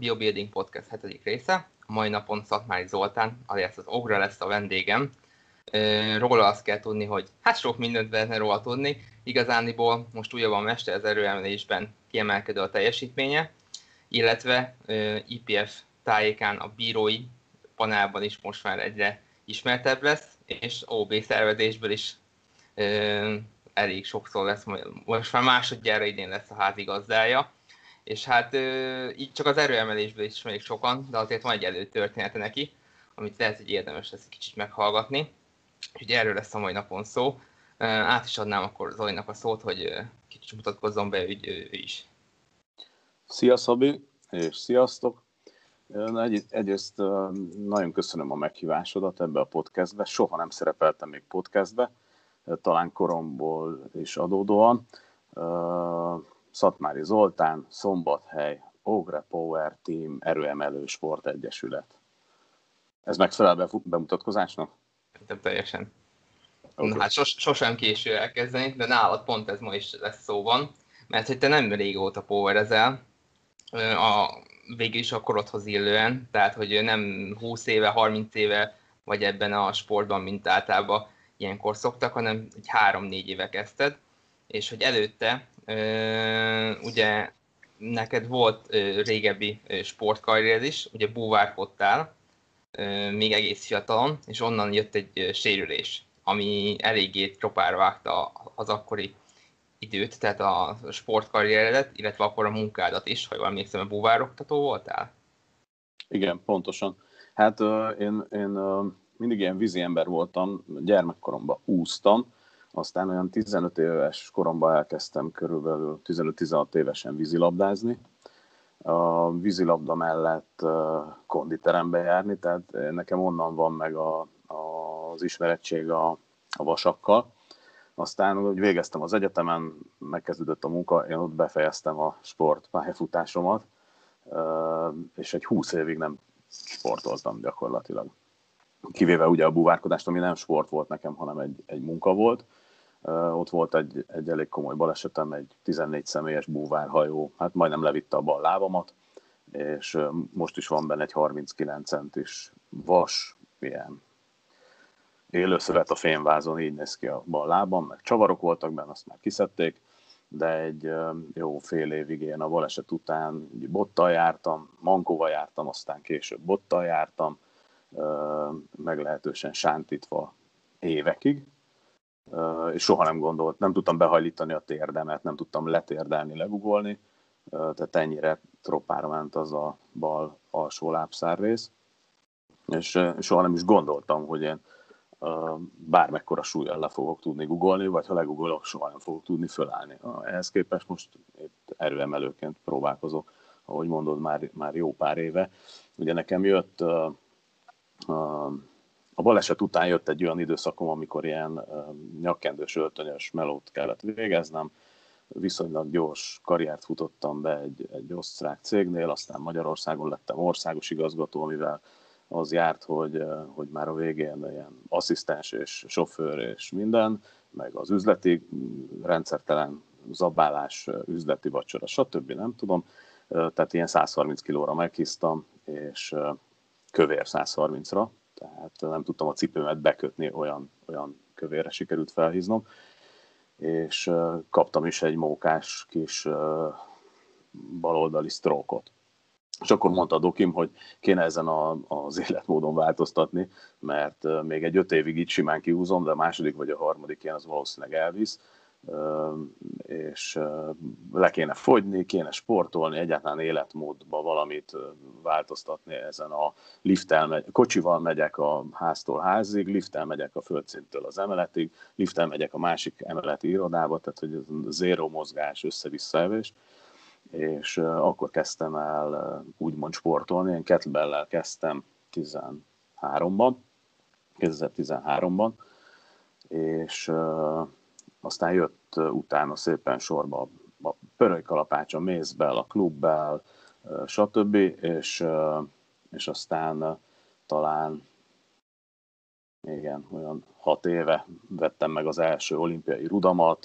Biobuilding Podcast 7. része. A mai napon Szatmári Zoltán, alias az Ogra lesz a vendégem. Róla azt kell tudni, hogy hát sok mindent lehetne róla tudni. Igazániból most újabb a mester az erőemelésben kiemelkedő a teljesítménye, illetve IPF tájékán a bírói panelban is most már egyre ismertebb lesz, és OB szervezésből is elég sokszor lesz, most már másodjára idén lesz a házigazdája, és hát így csak az erőemelésből is ismerik sokan, de azért van egy előtörténete neki, amit lehet, hogy érdemes lesz kicsit meghallgatni. Úgyhogy erről lesz a mai napon szó. Át is adnám akkor Zolinak a szót, hogy kicsit mutatkozzon be hogy ő is. Szia Szabi, és sziasztok! Egy, egyrészt nagyon köszönöm a meghívásodat ebbe a podcastbe. Soha nem szerepeltem még podcastbe, talán koromból is adódóan. Szatmári Zoltán, Szombathely, Ogre Power Team, Erőemelő Sport Egyesület. Ez megfelel be, bemutatkozásnak? Nem teljesen. Okay. Na, hát sos, sosem késő elkezdeni, de nálad pont ez ma is lesz szóban, mert hogy te nem régóta powerezel, a, végül is a korodhoz illően, tehát hogy nem 20 éve, 30 éve vagy ebben a sportban, mint általában ilyenkor szoktak, hanem egy három-négy éve kezdted, és hogy előtte ugye neked volt régebbi sportkarriered is, ugye búvárkodtál, még egész fiatalon, és onnan jött egy sérülés, ami eléggé tropára vágta az akkori időt, tehát a sportkarrieredet, illetve akkor a munkádat is, ha jól emlékszem, a búvároktató voltál? Igen, pontosan. Hát én, én mindig ilyen vízi ember voltam, gyermekkoromban úsztam, aztán olyan 15 éves koromban elkezdtem körülbelül 15-16 évesen vízilabdázni. A vízilabda mellett konditerembe járni, tehát nekem onnan van meg a, a, az ismerettség a, a vasakkal. Aztán úgy végeztem az egyetemen, megkezdődött a munka, én ott befejeztem a sport pályafutásomat, és egy 20 évig nem sportoltam gyakorlatilag kivéve ugye a búvárkodást, ami nem sport volt nekem, hanem egy, egy munka volt. Ott volt egy, egy elég komoly balesetem, egy 14 személyes búvárhajó, hát majdnem levitte a bal lábamat, és most is van benne egy 39 centis vas, ilyen élőszövet a fényvázon, így néz ki a bal lábam, meg csavarok voltak benne, azt már kiszedték, de egy jó fél évig én a baleset után bottal jártam, mankóval jártam, aztán később bottal jártam, meglehetősen sántítva évekig, és soha nem gondolt, nem tudtam behajlítani a térdemet, nem tudtam letérdelni, legugolni, tehát ennyire tropára ment az a bal alsó lábszárrész, és soha nem is gondoltam, hogy én bármekkora súlyjal le fogok tudni googolni, vagy ha legugolok, soha nem fogok tudni fölállni. Ehhez képest most itt erőemelőként próbálkozok, ahogy mondod, már, már jó pár éve. Ugye nekem jött a baleset után jött egy olyan időszakom, amikor ilyen nyakkendős, öltönyös melót kellett végeznem, viszonylag gyors karriert futottam be egy, egy osztrák cégnél, aztán Magyarországon lettem országos igazgató, amivel az járt, hogy, hogy már a végén ilyen asszisztens és sofőr és minden, meg az üzleti rendszertelen zabálás, üzleti vacsora, stb. nem tudom. Tehát ilyen 130 kilóra meghíztam, és kövér 130-ra, tehát nem tudtam a cipőmet bekötni, olyan, olyan kövérre sikerült felhíznom, és kaptam is egy mókás kis baloldali sztrókot. És akkor mondta a dokim, hogy kéne ezen a, az életmódon változtatni, mert még egy öt évig így simán kiúzom, de a második vagy a harmadik ilyen az valószínűleg elvisz, és le kéne fogyni, kéne sportolni, egyáltalán életmódba valamit változtatni ezen a lifttel, megy, kocsival megyek a háztól házig, lifttel megyek a földszintől az emeletig, lifttel megyek a másik emeleti irodába, tehát hogy ez zéró mozgás, össze-vissza és akkor kezdtem el úgymond sportolni, én kettlebell kezdtem 13-ban, 2013-ban, és aztán jött utána szépen sorba a pörölykalapács, a mézbel, a klubbel, stb. És, és aztán talán igen, olyan hat éve vettem meg az első olimpiai rudamat,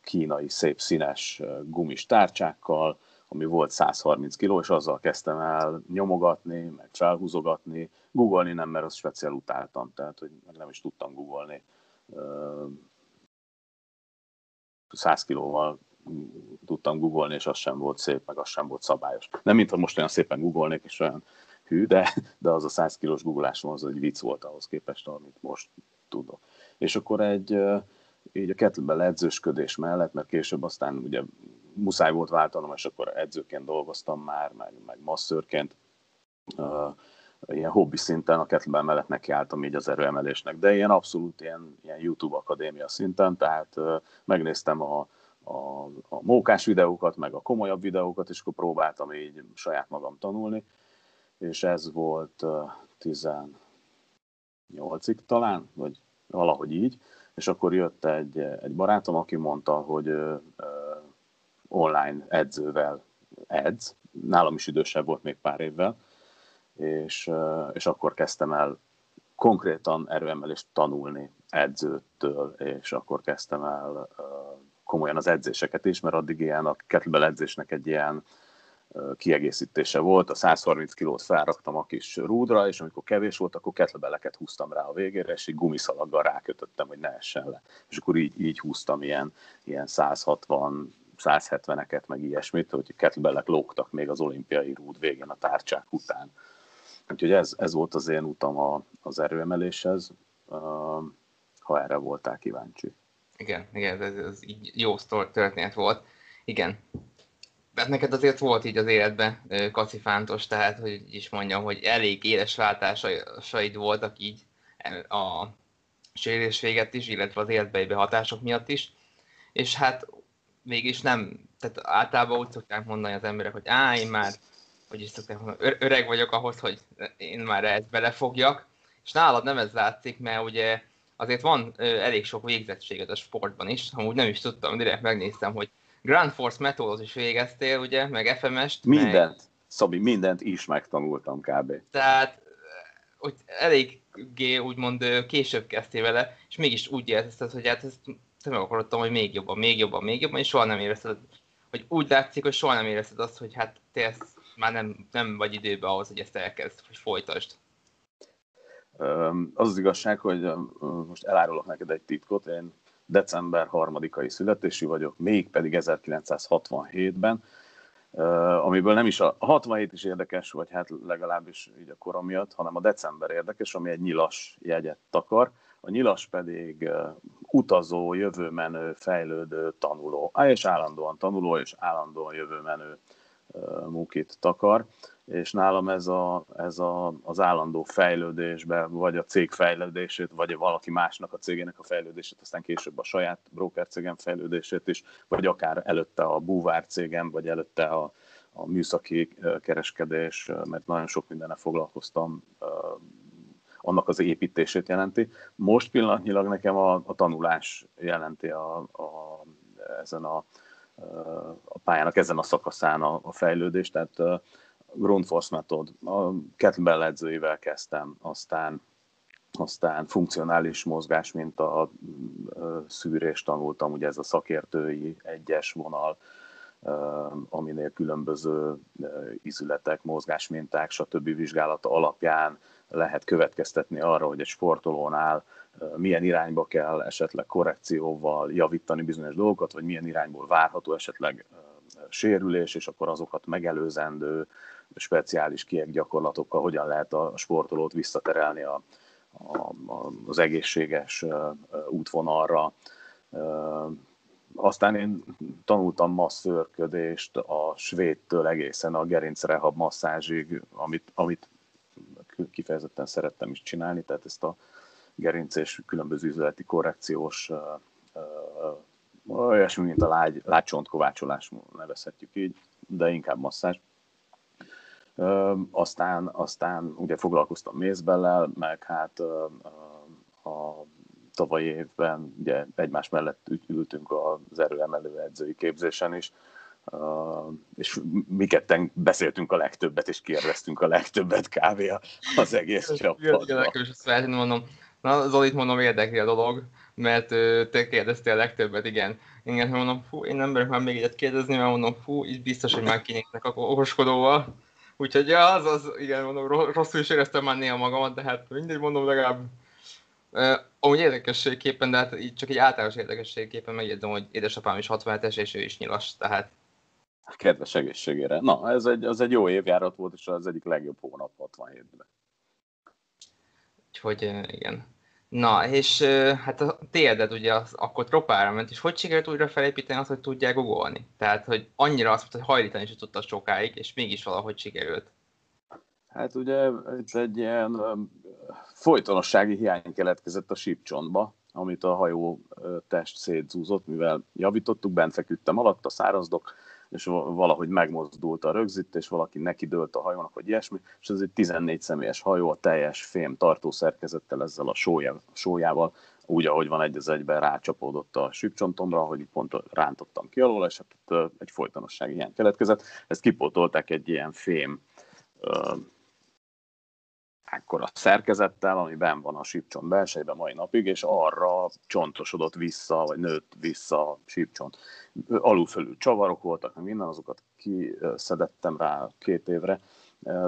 kínai szép színes gumis tárcsákkal, ami volt 130 kg, és azzal kezdtem el nyomogatni, meg felhúzogatni. Googolni nem, mert azt speciál utáltam, tehát hogy meg nem is tudtam googolni. 100 kilóval tudtam googolni, és az sem volt szép, meg az sem volt szabályos. Nem, mintha most olyan szépen googolnék, és olyan hű, de, de az a 100 kilós googlásom az egy vicc volt ahhoz képest, amit most tudok. És akkor egy, így a kettlebell edzősködés mellett, mert később aztán ugye muszáj volt váltanom, és akkor edzőként dolgoztam már, meg, meg masszőrként, uh, ilyen hobbi szinten a kettlebell mellett nekiálltam így az erőemelésnek, de ilyen abszolút ilyen, ilyen YouTube akadémia szinten, tehát megnéztem a, a, a mókás videókat, meg a komolyabb videókat, és akkor próbáltam így saját magam tanulni, és ez volt uh, 18-ig talán, vagy valahogy így, és akkor jött egy, egy barátom, aki mondta, hogy online edzővel edz, nálam is idősebb volt még pár évvel, és, és akkor kezdtem el konkrétan erőemelést tanulni edzőtől, és akkor kezdtem el komolyan az edzéseket is, mert addig ilyen a kettlebell edzésnek egy ilyen kiegészítése volt, a 130 kilót felraktam a kis rúdra, és amikor kevés volt, akkor kettlebelleket húztam rá a végére, és egy gumiszalaggal rákötöttem, hogy ne essen le. És akkor így, így húztam ilyen, ilyen 160 170-eket, meg ilyesmit, hogy kettlebellek lógtak még az olimpiai rúd végén a tárcsák után. Úgyhogy ez, ez volt az én utam a, az erőemeléshez, ha erre voltál kíváncsi. Igen, igen, ez, ez így jó történet volt. Igen, mert neked azért volt így az életben kacifántos, tehát hogy is mondjam, hogy elég éles váltásaid voltak így a sérülés véget is, illetve az életbeli hatások miatt is, és hát mégis nem, tehát általában úgy szokták mondani az emberek, hogy á, már, hogy is szokták mondani, öreg vagyok ahhoz, hogy én már ezt belefogjak, és nálad nem ez látszik, mert ugye azért van elég sok végzettséged a sportban is, amúgy nem is tudtam, direkt megnéztem, hogy Grand Force Methodot is végeztél, ugye, meg FMS-t. Mindent, meg... Szabi, mindent is megtanultam kb. Tehát, hogy eléggé úgymond később kezdtél vele, és mégis úgy érzed, hogy hát ezt te meg akarodtam, hogy még jobban, még jobban, még jobban, és soha nem érezted, hogy úgy látszik, hogy soha nem érezted azt, hogy hát te ezt már nem, nem vagy időben ahhoz, hogy ezt elkezd, hogy folytasd. Az az igazság, hogy most elárulok neked egy titkot, én december harmadikai születésű vagyok, mégpedig 1967-ben, amiből nem is a 67 is érdekes, vagy hát legalábbis így a korom miatt, hanem a december érdekes, ami egy nyilas jegyet takar, a nyilas pedig utazó, jövőmenő, fejlődő, tanuló, és állandóan tanuló, és állandóan jövőmenő mukit takar és nálam ez, a, ez a, az állandó fejlődésbe, vagy a cég fejlődését, vagy valaki másnak a cégének a fejlődését, aztán később a saját broker cégem fejlődését is, vagy akár előtte a búvár cégem, vagy előtte a, a műszaki kereskedés, mert nagyon sok mindenne foglalkoztam, annak az építését jelenti. Most pillanatnyilag nekem a, a tanulás jelenti a, a, ezen a, a pályának ezen a szakaszán a, a fejlődés, tehát Grundforce Method, a kettlebell edzőivel kezdtem, aztán, aztán funkcionális mozgás, mint a szűrést tanultam, ugye ez a szakértői egyes vonal, aminél különböző izületek, mozgásminták, stb. vizsgálata alapján lehet következtetni arra, hogy egy sportolónál milyen irányba kell esetleg korrekcióval javítani bizonyos dolgokat, vagy milyen irányból várható esetleg sérülés, és akkor azokat megelőzendő speciális kiek gyakorlatokkal hogyan lehet a sportolót visszaterelni a, a, az egészséges útvonalra. Aztán én tanultam masszörködést a svédtől egészen a gerincrehab masszázsig, amit, amit kifejezetten szerettem is csinálni, tehát ezt a gerinc és különböző üzleti korrekciós olyasmi, mint a lágy, lágycsontkovácsolás, nevezhetjük így, de inkább masszázs. Aztán, aztán ugye foglalkoztam mézbellel, meg hát a tavalyi évben ugye egymás mellett ültünk az erőemelő edzői képzésen is, Uh, és mi ketten beszéltünk a legtöbbet, és kérdeztünk a legtöbbet kávé az egész csapatban. Igen, is ezt mondom, Na, Zolit mondom, érdekli a dolog, mert te kérdeztél a legtöbbet, igen. Igen, mondom, fú, én nem merek már még egyet kérdezni, mert mondom, fú, így biztos, hogy már kinéznek a okoskodóval. Úgyhogy ja, az, az, igen, mondom, rosszul is éreztem már néha magamat, de hát mindegy, mondom, legalább Uh, amúgy érdekességképpen, de hát így csak egy általános érdekességképpen megjegyzem, hogy édesapám is 67-es, és ő is nyilas, tehát... Kedves egészségére. Na, ez egy, az egy jó évjárat volt, és az egyik legjobb hónap 67-ben. Úgyhogy igen. Na, és hát a térdet ugye az, akkor tropára ment, és hogy sikerült újra felépíteni azt, hogy tudják googolni? Tehát, hogy annyira azt mondta, hogy hajlítani is tudta sokáig, és mégis valahogy sikerült. Hát ugye itt egy ilyen folytonossági hiány keletkezett a sípcsontba, amit a hajó test szétzúzott, mivel javítottuk, bent feküdtem alatt a szárazdok, és valahogy megmozdult a rögzítés, valaki neki dőlt a hajónak, vagy ilyesmi, és ez egy 14 személyes hajó, a teljes fém tartószerkezettel, ezzel a sója, sójával, úgy, ahogy van egy az egyben rácsapódott a sípcsontomra, hogy pont rántottam ki alól, és hát egy folytonossági hiány keletkezett. Ezt kipótolták egy ilyen fém ekkora szerkezettel, ami ben van a sípcsont belsejében mai napig, és arra csontosodott vissza, vagy nőtt vissza a sípcsont. Alulfölül csavarok voltak, meg minden, azokat kiszedettem rá két évre,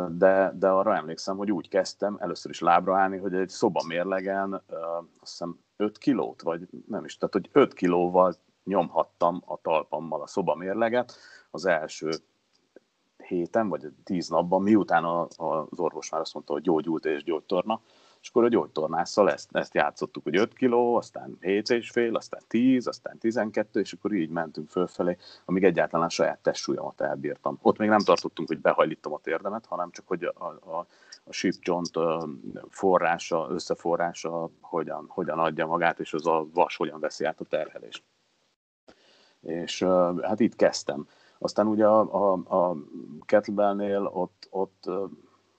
de, de arra emlékszem, hogy úgy kezdtem először is lábra állni, hogy egy szoba mérlegen azt hiszem 5 kilót, vagy nem is, tehát hogy 5 kilóval nyomhattam a talpammal a szoba mérleget az első héten, vagy tíz napban, miután a, a, az orvos már azt mondta, hogy gyógyult és gyógytorna, és akkor a gyógytornásszal ezt, ezt játszottuk, hogy 5 kiló, aztán 7 és fél, aztán 10, aztán 12, és akkor így mentünk fölfelé, amíg egyáltalán a saját testsúlyomat elbírtam. Ott még nem tartottunk, hogy behajlítom a térdemet, hanem csak, hogy a, a, a sípcsont forrása, összeforrása hogyan, hogyan adja magát, és az a vas hogyan veszi át a terhelést. És hát itt kezdtem. Aztán ugye a, a, a kettlebellnél ott, ott,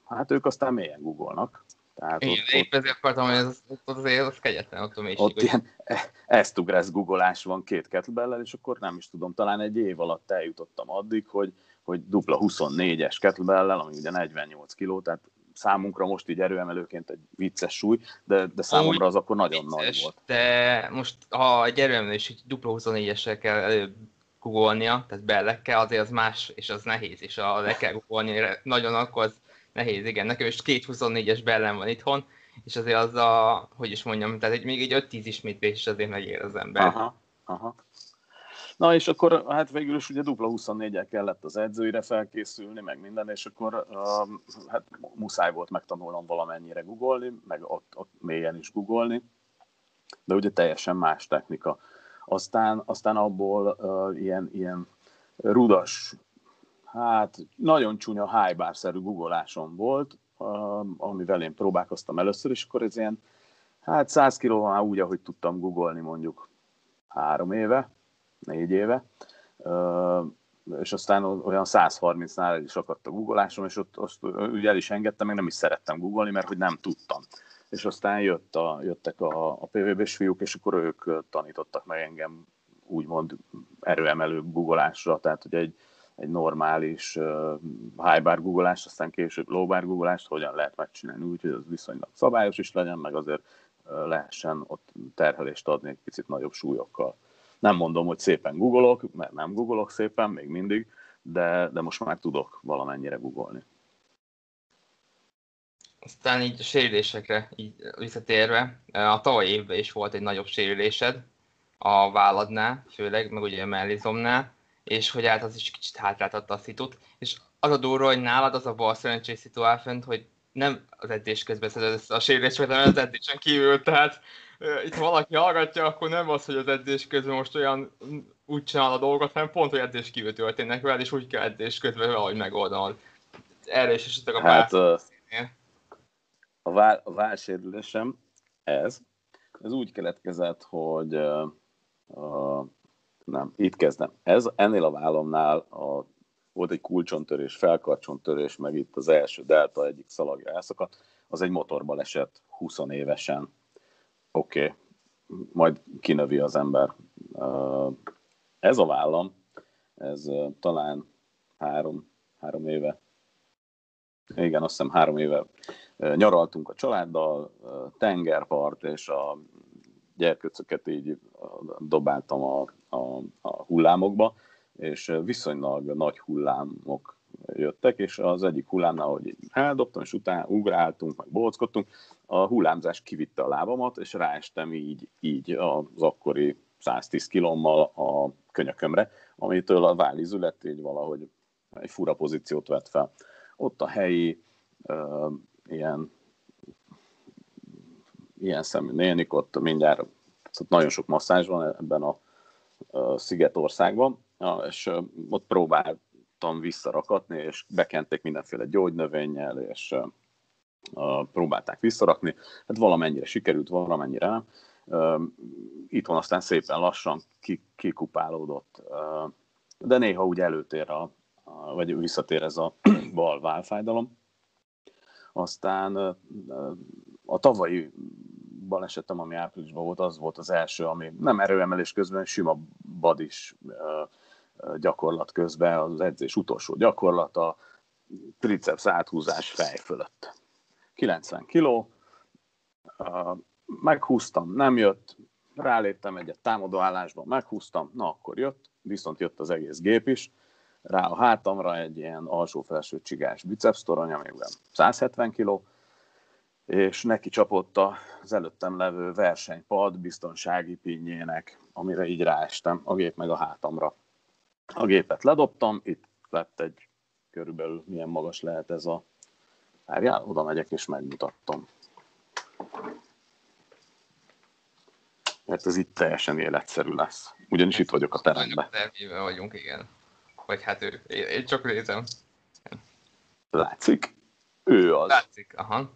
hát ők aztán mélyen googolnak. Tehát Igen, ott, épp ezért akartam, hogy ez, ott azért az kegyetlen ott a mélység. Ott ilyen ezt googolás van két kettlebell és akkor nem is tudom, talán egy év alatt eljutottam addig, hogy, hogy dupla 24-es kettlebell ami ugye 48 kiló, tehát számunkra most így erőemelőként egy vicces súly, de, de számomra az akkor nagyon vicces, nagy volt. De most, ha egy erőemelés egy dupla 24-essel kell előbb googolnia, tehát bellekkel, azért az más, és az nehéz, és a le kell googolni nagyon, akkor az nehéz, igen. Nekem is két 24-es bellem van itthon, és azért az a, hogy is mondjam, tehát egy, még egy 5-10 ismétlés is azért megér az ember. Aha, aha. Na és akkor hát végül is ugye dupla 24-el kellett az edzőire felkészülni, meg minden, és akkor uh, hát muszáj volt megtanulnom valamennyire googolni, meg ott, ott mélyen is googolni, de ugye teljesen más technika aztán, aztán abból uh, ilyen, ilyen rudas, hát nagyon csúnya highbar-szerű guggolásom volt, uh, amivel én próbálkoztam először, és akkor ez ilyen, hát 100 kilóval már úgy, ahogy tudtam googolni mondjuk három éve, négy éve, uh, és aztán olyan 130-nál is akadt a guggolásom, és ott azt ugye el is engedtem, meg nem is szerettem googolni, mert hogy nem tudtam és aztán jött a, jöttek a, a PVB-s fiúk, és akkor ők tanítottak meg engem úgymond erőemelő googolásra, tehát hogy egy, egy normális uh, high bar googolás, aztán később low bar googolást hogyan lehet megcsinálni úgy, hogy az viszonylag szabályos is legyen, meg azért lehessen ott terhelést adni egy picit nagyobb súlyokkal. Nem mondom, hogy szépen googolok, mert nem googolok szépen, még mindig, de, de most már tudok valamennyire googolni. Aztán így a sérülésekre így visszatérve, a tavaly évben is volt egy nagyobb sérülésed a válladnál, főleg, meg ugye a mellizomnál, és hogy hát az is kicsit hátráltatta a szitut, és az a durva, hogy nálad az a bal szerencsés szitu áll fent, hogy nem az edzés közben szeded a sérülést, hanem az edzésen kívül, tehát itt valaki hallgatja, akkor nem az, hogy az edzés közben most olyan úgy csinál a dolgot, hanem pont, hogy edzés kívül történnek vele, és úgy kell edzés közben valahogy megoldanod. Erre is esetleg a hát, uh, a, vál, a válsérülésem ez, ez úgy keletkezett, hogy uh, nem, itt kezdem. Ez ennél a vállomnál a, volt egy kulcsontörés, felkarcsontörés, meg itt az első delta egyik szalagja elszakadt, az egy motorba esett 20 évesen. Oké, okay. majd kinövi az ember. Uh, ez a vállam, ez uh, talán három, három éve, igen, azt hiszem három éve Nyaraltunk a családdal, tengerpart, és a gyerköcöket így dobáltam a, a, a hullámokba, és viszonylag nagy hullámok jöttek, és az egyik hullámnál, hogy eldobtam, és utána ugráltunk, meg bolckodtunk, a hullámzás kivitte a lábamat, és ráestem így, így az akkori 110 kilommal a könyökömre, amitől a vállizület így valahogy egy fura pozíciót vett fel. Ott a helyi ilyen ilyen szemű nénik, ott mindjárt nagyon sok masszázs van ebben a, a Szigetországban, és ott próbáltam visszarakatni, és bekenték mindenféle gyógynövényel, és próbálták visszarakni. Hát valamennyire sikerült, valamennyire nem. Itthon aztán szépen lassan kikupálódott, de néha úgy előtér a, vagy visszatér ez a bal válfájdalom. Aztán a tavalyi balesetem, ami áprilisban volt, az volt az első, ami nem erőemelés közben, sima badis gyakorlat közben, az edzés utolsó gyakorlata, triceps áthúzás fej fölött. 90 kiló, meghúztam, nem jött, ráléptem egyet támadó állásban, meghúztam, na akkor jött, viszont jött az egész gép is, rá a hátamra egy ilyen alsó-felső csigás biceps torony, amiben 170 kg, és neki csapott az előttem levő versenypad biztonsági pinnyének, amire így ráestem, a gép meg a hátamra. A gépet ledobtam, itt lett egy körülbelül milyen magas lehet ez a... Várjál, oda megyek és megmutattam. Mert ez itt teljesen életszerű lesz. Ugyanis itt vagyok a teremben. Termében vagyunk, igen. Vagy hát ő, én csak nézem. Látszik? Ő az. Látszik, aha.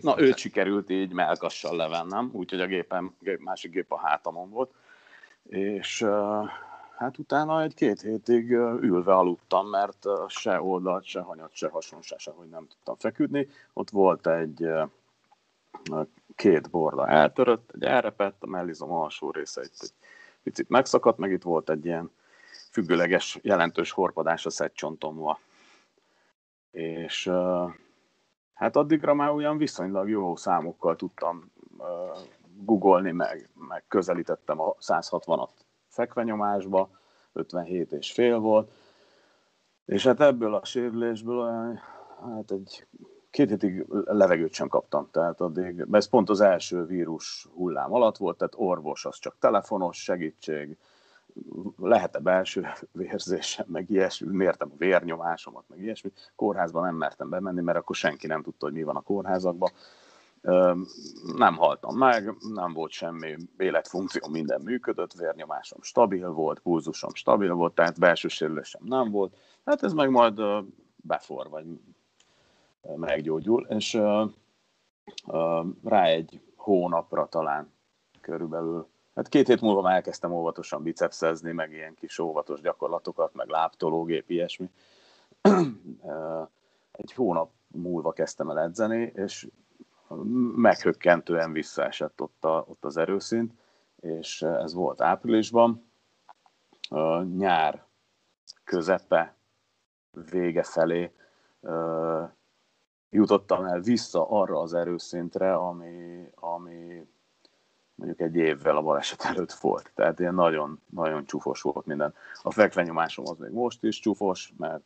Na, őt sikerült így melkassal levennem, úgyhogy a gépem, másik gép a hátamon volt. És hát utána egy-két hétig ülve aludtam, mert se oldalt, se hanyat, se hason, se sehogy nem tudtam feküdni. Ott volt egy két borda eltörött, egy elrepett, a mellizom alsó része egy, egy picit megszakadt, meg itt volt egy ilyen függőleges, jelentős horpadás a szedcsontomba. És hát addigra már olyan viszonylag jó számokkal tudtam googolni, meg, meg közelítettem a 160-at fekvenyomásba, 57 és fél volt, és hát ebből a sérülésből olyan, hát egy két hétig levegőt sem kaptam, tehát addig, ez pont az első vírus hullám alatt volt, tehát orvos az csak telefonos segítség, lehet-e belső vérzésem, meg ilyesmi, mértem a vérnyomásomat, meg ilyesmi. Kórházba nem mertem bemenni, mert akkor senki nem tudta, hogy mi van a kórházakban. Nem haltam meg, nem volt semmi életfunkció, minden működött, vérnyomásom stabil volt, pulzusom stabil volt, tehát belső sérülésem nem volt. Hát ez meg majd befor, vagy meggyógyul, és rá egy hónapra talán körülbelül Hát két hét múlva már elkezdtem óvatosan bicepszezni, meg ilyen kis óvatos gyakorlatokat, meg láptológép, ilyesmi. Egy hónap múlva kezdtem el edzeni, és meghökkentően visszaesett ott, a, ott az erőszint, és ez volt áprilisban. Nyár közepe, vége felé jutottam el vissza arra az erőszintre, ami, ami mondjuk egy évvel a baleset előtt volt. Tehát ilyen nagyon, nagyon csúfos volt minden. A fekvenyomásom az még most is csúfos, mert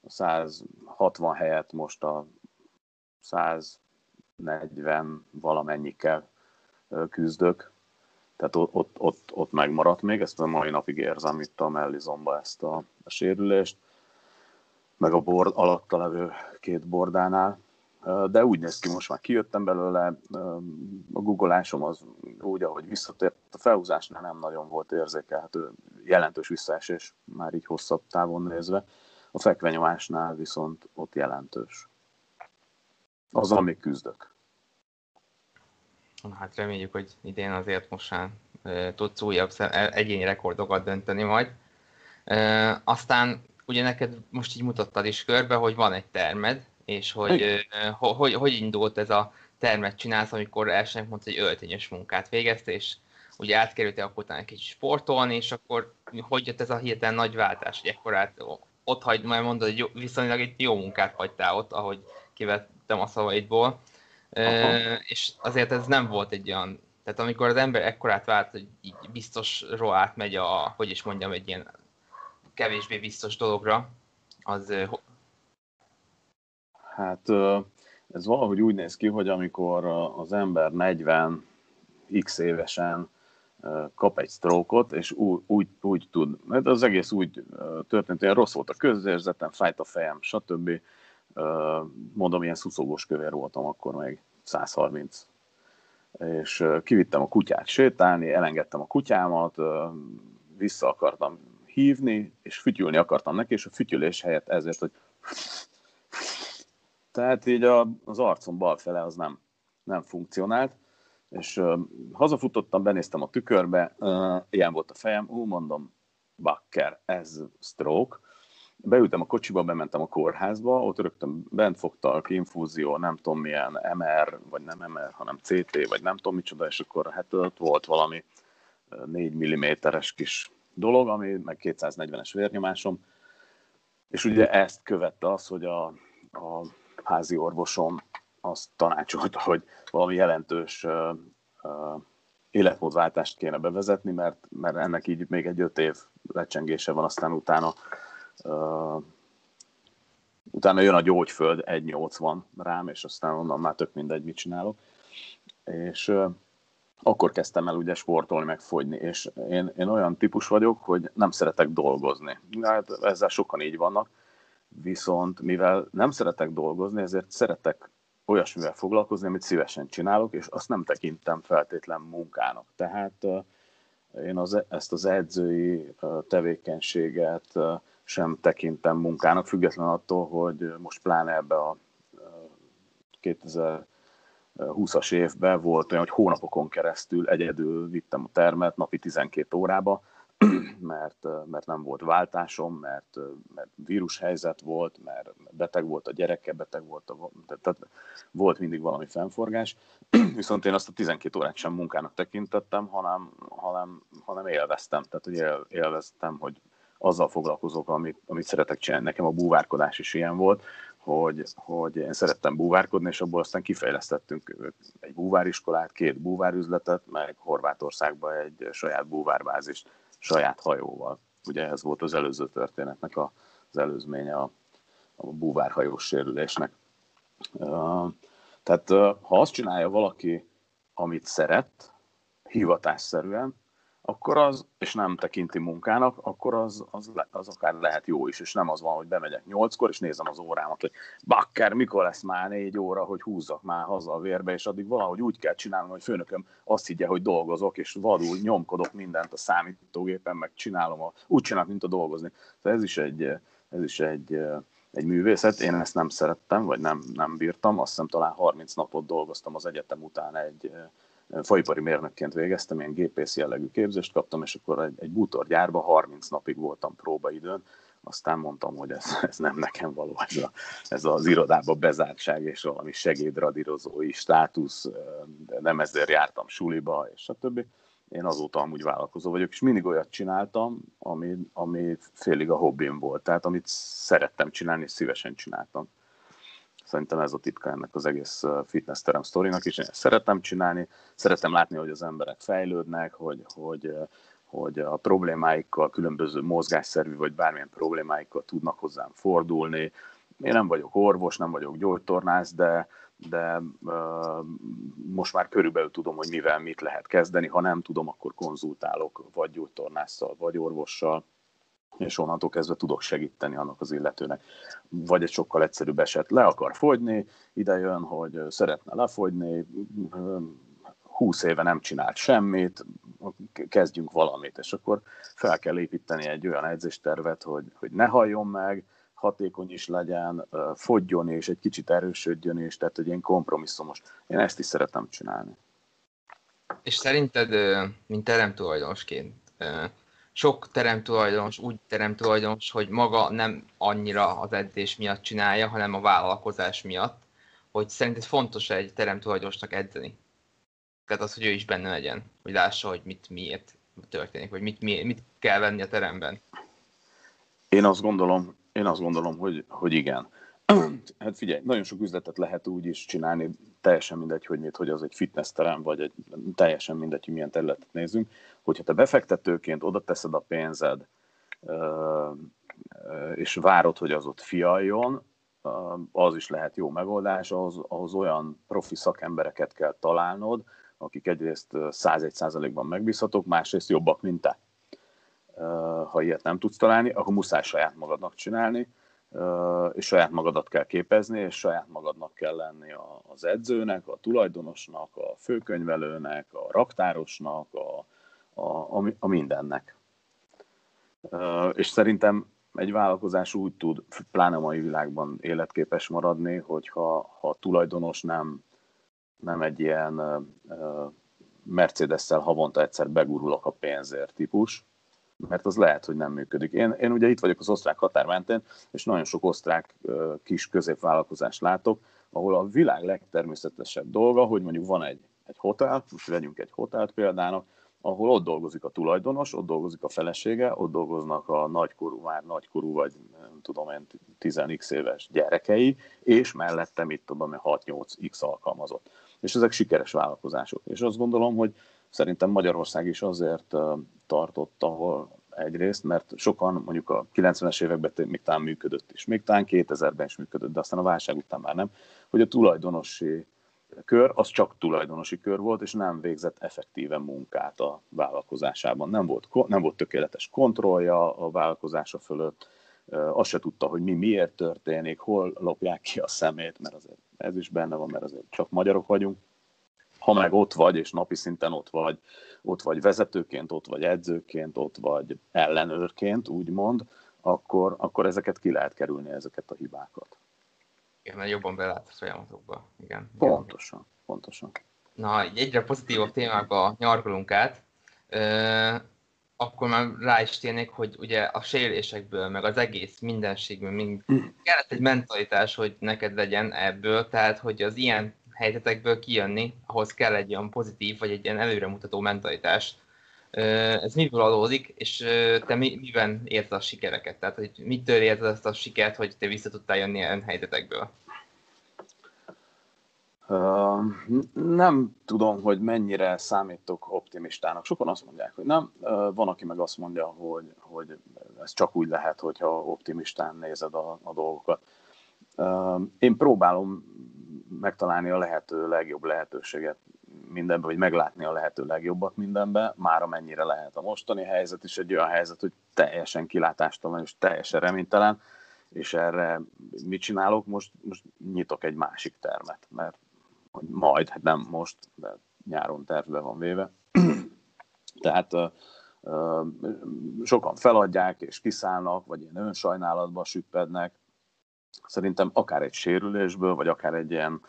a 160 helyett most a 140 valamennyikkel küzdök. Tehát ott, ott, ott, ott megmaradt még, ezt a mai napig érzem itt a mellizomba ezt a, a sérülést, meg a bord alatta levő két bordánál de úgy néz ki, most már kijöttem belőle, a googolásom az úgy, ahogy visszatért, a felhúzásnál nem nagyon volt érzékelhető, jelentős visszaesés, már így hosszabb távon nézve, a fekvenyomásnál viszont ott jelentős. Az, amíg küzdök. Hát reméljük, hogy idén azért most már tudsz újabb e, egyéni rekordokat dönteni majd. Aztán ugye neked most így mutattad is körbe, hogy van egy termed, és hogy, hogy, hogy, hogy indult ez a termet csinálsz, amikor elsőnek mondta, hogy öltényes munkát végezte, és ugye átkerültél akkor utána egy kicsit sportolni, és akkor hogy jött ez a hirtelen nagy váltás, hogy ekkor át, ott hagy, majd mondod, hogy jó, viszonylag egy jó munkát hagytál ott, ahogy kivetted vettem a szavaidból, Aha. és azért ez nem volt egy olyan, tehát amikor az ember ekkorát vált, hogy így biztosról átmegy a, hogy is mondjam, egy ilyen kevésbé biztos dologra, az... Hát ez valahogy úgy néz ki, hogy amikor az ember 40 x évesen kap egy sztrókot, és úgy, úgy, úgy tud, mert az egész úgy történt, hogy rossz volt a közérzetem, fájt a fejem, stb. Mondom, ilyen szuszogós kövér voltam akkor még 130. És kivittem a kutyát sétálni, elengedtem a kutyámat, vissza akartam hívni, és fütyülni akartam neki, és a fütyülés helyett ezért, hogy tehát így a, az arcom bal fele az nem, nem funkcionált, és uh, hazafutottam, benéztem a tükörbe, uh, ilyen volt a fejem, ú, mondom, bakker, ez stroke. Beültem a kocsiba, bementem a kórházba, ott rögtön bent fogtak, infúzió, nem tudom milyen MR, vagy nem MR, hanem CT, vagy nem tudom micsoda, és akkor hát ott volt valami 4 mm-es kis dolog, ami meg 240-es vérnyomásom, és ugye ezt követte az, hogy a, a házi orvosom azt tanácsolta, hogy valami jelentős uh, uh, életmódváltást kéne bevezetni, mert, mert ennek így még egy öt év lecsengése van, aztán utána uh, utána jön a gyógyföld 1,80 rám, és aztán onnan már tök mindegy, mit csinálok. És uh, akkor kezdtem el ugye sportolni, meg fogyni, és én, én olyan típus vagyok, hogy nem szeretek dolgozni. Hát ezzel sokan így vannak, viszont mivel nem szeretek dolgozni, ezért szeretek olyasmivel foglalkozni, amit szívesen csinálok, és azt nem tekintem feltétlen munkának. Tehát én az, ezt az edzői tevékenységet sem tekintem munkának, független attól, hogy most pláne ebbe a 2020-as évben volt olyan, hogy hónapokon keresztül egyedül vittem a termet napi 12 órába, mert, mert nem volt váltásom, mert, mert vírushelyzet volt, mert beteg volt a gyereke, beteg volt a, tehát volt mindig valami fennforgás, viszont én azt a 12 órát sem munkának tekintettem, hanem, hanem, hanem élveztem, tehát hogy élveztem, hogy azzal foglalkozok, amit, amit szeretek csinálni. Nekem a búvárkodás is ilyen volt, hogy, hogy én szerettem búvárkodni, és abból aztán kifejlesztettünk egy búváriskolát, két búvárüzletet, meg Horvátországba egy saját búvárbázist saját hajóval. Ugye ez volt az előző történetnek a, az előzménye a, a búvárhajós sérülésnek. Tehát ha azt csinálja valaki, amit szeret, hivatásszerűen, akkor az, és nem tekinti munkának, akkor az, az, le, az akár lehet jó is, és nem az van, hogy bemegyek nyolckor, és nézem az órámat, hogy bakker, mikor lesz már négy óra, hogy húzzak már haza a vérbe, és addig valahogy úgy kell csinálnom, hogy főnököm azt higgye, hogy dolgozok, és vadul nyomkodok mindent a számítógépen, meg csinálom, a, úgy csinálok, mint a dolgozni. Tehát ez is egy, ez is egy, egy művészet, én ezt nem szerettem, vagy nem, nem bírtam, azt hiszem talán 30 napot dolgoztam az egyetem után egy, faipari mérnökként végeztem, ilyen gépész jellegű képzést kaptam, és akkor egy, egy bútorgyárban 30 napig voltam próbaidőn, aztán mondtam, hogy ez, ez nem nekem való, ez, a, ez az irodába bezártság és valami segédradírozói státusz, de nem ezért jártam suliba, és a többi. Én azóta amúgy vállalkozó vagyok, és mindig olyat csináltam, ami, ami félig a hobbim volt, tehát amit szerettem csinálni, és szívesen csináltam. Szerintem ez a titka ennek az egész fitness terem sztorinak is. Én szeretem csinálni, szeretem látni, hogy az emberek fejlődnek, hogy, hogy, hogy a problémáikkal, különböző mozgásszerű vagy bármilyen problémáikkal tudnak hozzám fordulni. Én nem vagyok orvos, nem vagyok gyógytornász, de, de uh, most már körülbelül tudom, hogy mivel mit lehet kezdeni. Ha nem tudom, akkor konzultálok vagy gyógytornásszal, vagy orvossal és onnantól kezdve tudok segíteni annak az illetőnek. Vagy egy sokkal egyszerűbb eset, le akar fogyni, ide jön, hogy szeretne lefogyni, 20 éve nem csinált semmit, kezdjünk valamit, és akkor fel kell építeni egy olyan edzéstervet, hogy, hogy ne halljon meg, hatékony is legyen, fogyjon és egy kicsit erősödjön és tehát hogy én kompromisszumos. Én ezt is szeretem csinálni. És szerinted, mint teremtulajdonosként, sok teremtulajdonos úgy teremtulajdonos, hogy maga nem annyira az edzés miatt csinálja, hanem a vállalkozás miatt, hogy szerinted fontos egy teremtulajdonosnak edzeni? Tehát az, hogy ő is benne legyen, hogy lássa, hogy mit miért történik, vagy mit, miért, mit kell venni a teremben. Én azt gondolom, én azt gondolom hogy, hogy igen. Hát figyelj, nagyon sok üzletet lehet úgy is csinálni, teljesen mindegy, hogy mit, hogy az egy fitnessterem, vagy egy, teljesen mindegy, hogy milyen területet nézünk, hogyha te befektetőként oda teszed a pénzed, és várod, hogy az ott fialjon, az is lehet jó megoldás, ahhoz, ahhoz olyan profi szakembereket kell találnod, akik egyrészt 101%-ban megbízhatók, másrészt jobbak, mint te. Ha ilyet nem tudsz találni, akkor muszáj saját magadnak csinálni, és saját magadat kell képezni, és saját magadnak kell lenni az edzőnek, a tulajdonosnak, a főkönyvelőnek, a raktárosnak, a, a, a, a mindennek. És szerintem egy vállalkozás úgy tud, pláne mai világban életképes maradni, hogyha ha a tulajdonos nem, nem egy ilyen Mercedes-szel havonta egyszer begurulok a pénzért típus, mert az lehet, hogy nem működik. Én, én ugye itt vagyok az osztrák határ mentén, és nagyon sok osztrák kis középvállalkozást látok, ahol a világ legtermészetesebb dolga, hogy mondjuk van egy, egy hotel, most vegyünk egy hotelt példának, ahol ott dolgozik a tulajdonos, ott dolgozik a felesége, ott dolgoznak a nagykorú, már nagykorú, vagy nem tudom én, 10x éves gyerekei, és mellette mit tudom 6-8x alkalmazott. És ezek sikeres vállalkozások. És azt gondolom, hogy szerintem Magyarország is azért tartott, ahol egyrészt, mert sokan mondjuk a 90-es években még talán működött is, még talán 2000-ben is működött, de aztán a válság után már nem, hogy a tulajdonosi kör az csak tulajdonosi kör volt, és nem végzett effektíven munkát a vállalkozásában. Nem volt, nem volt tökéletes kontrollja a vállalkozása fölött, azt se tudta, hogy mi miért történik, hol lopják ki a szemét, mert azért ez is benne van, mert azért csak magyarok vagyunk. Ha meg ott vagy, és napi szinten ott vagy, ott vagy vezetőként, ott vagy edzőként, ott vagy ellenőrként, úgymond, akkor, akkor ezeket ki lehet kerülni, ezeket a hibákat. Igen, mert jobban belát a folyamatokba. Igen. Pontosan, pontosan. Na, egyre pozitívabb témákba nyargalunk át, akkor már rá is térnék, hogy ugye a sérülésekből, meg az egész mindenségből mind kellett egy mentalitás, hogy neked legyen ebből, tehát hogy az ilyen helyzetekből kijönni, ahhoz kell egy olyan pozitív, vagy egy ilyen előremutató mentalitás. Ez miből adódik, és te mi, miben érzed a sikereket? Tehát, hogy mitől érzed ezt a sikert, hogy te vissza tudtál jönni ilyen helyzetekből? Uh, nem tudom, hogy mennyire számítok optimistának. Sokan azt mondják, hogy nem. Uh, van, aki meg azt mondja, hogy, hogy ez csak úgy lehet, hogyha optimistán nézed a, a dolgokat. Uh, én próbálom megtalálni a lehető legjobb lehetőséget mindenben, vagy meglátni a lehető legjobbat mindenben, már amennyire lehet. A mostani helyzet is egy olyan helyzet, hogy teljesen kilátástalan és teljesen reménytelen, és erre mit csinálok? Most, most nyitok egy másik termet, mert majd, hát nem most, de nyáron tervbe van véve. Tehát sokan feladják és kiszállnak, vagy ilyen önsajnálatba süppednek. Szerintem akár egy sérülésből, vagy akár egy ilyen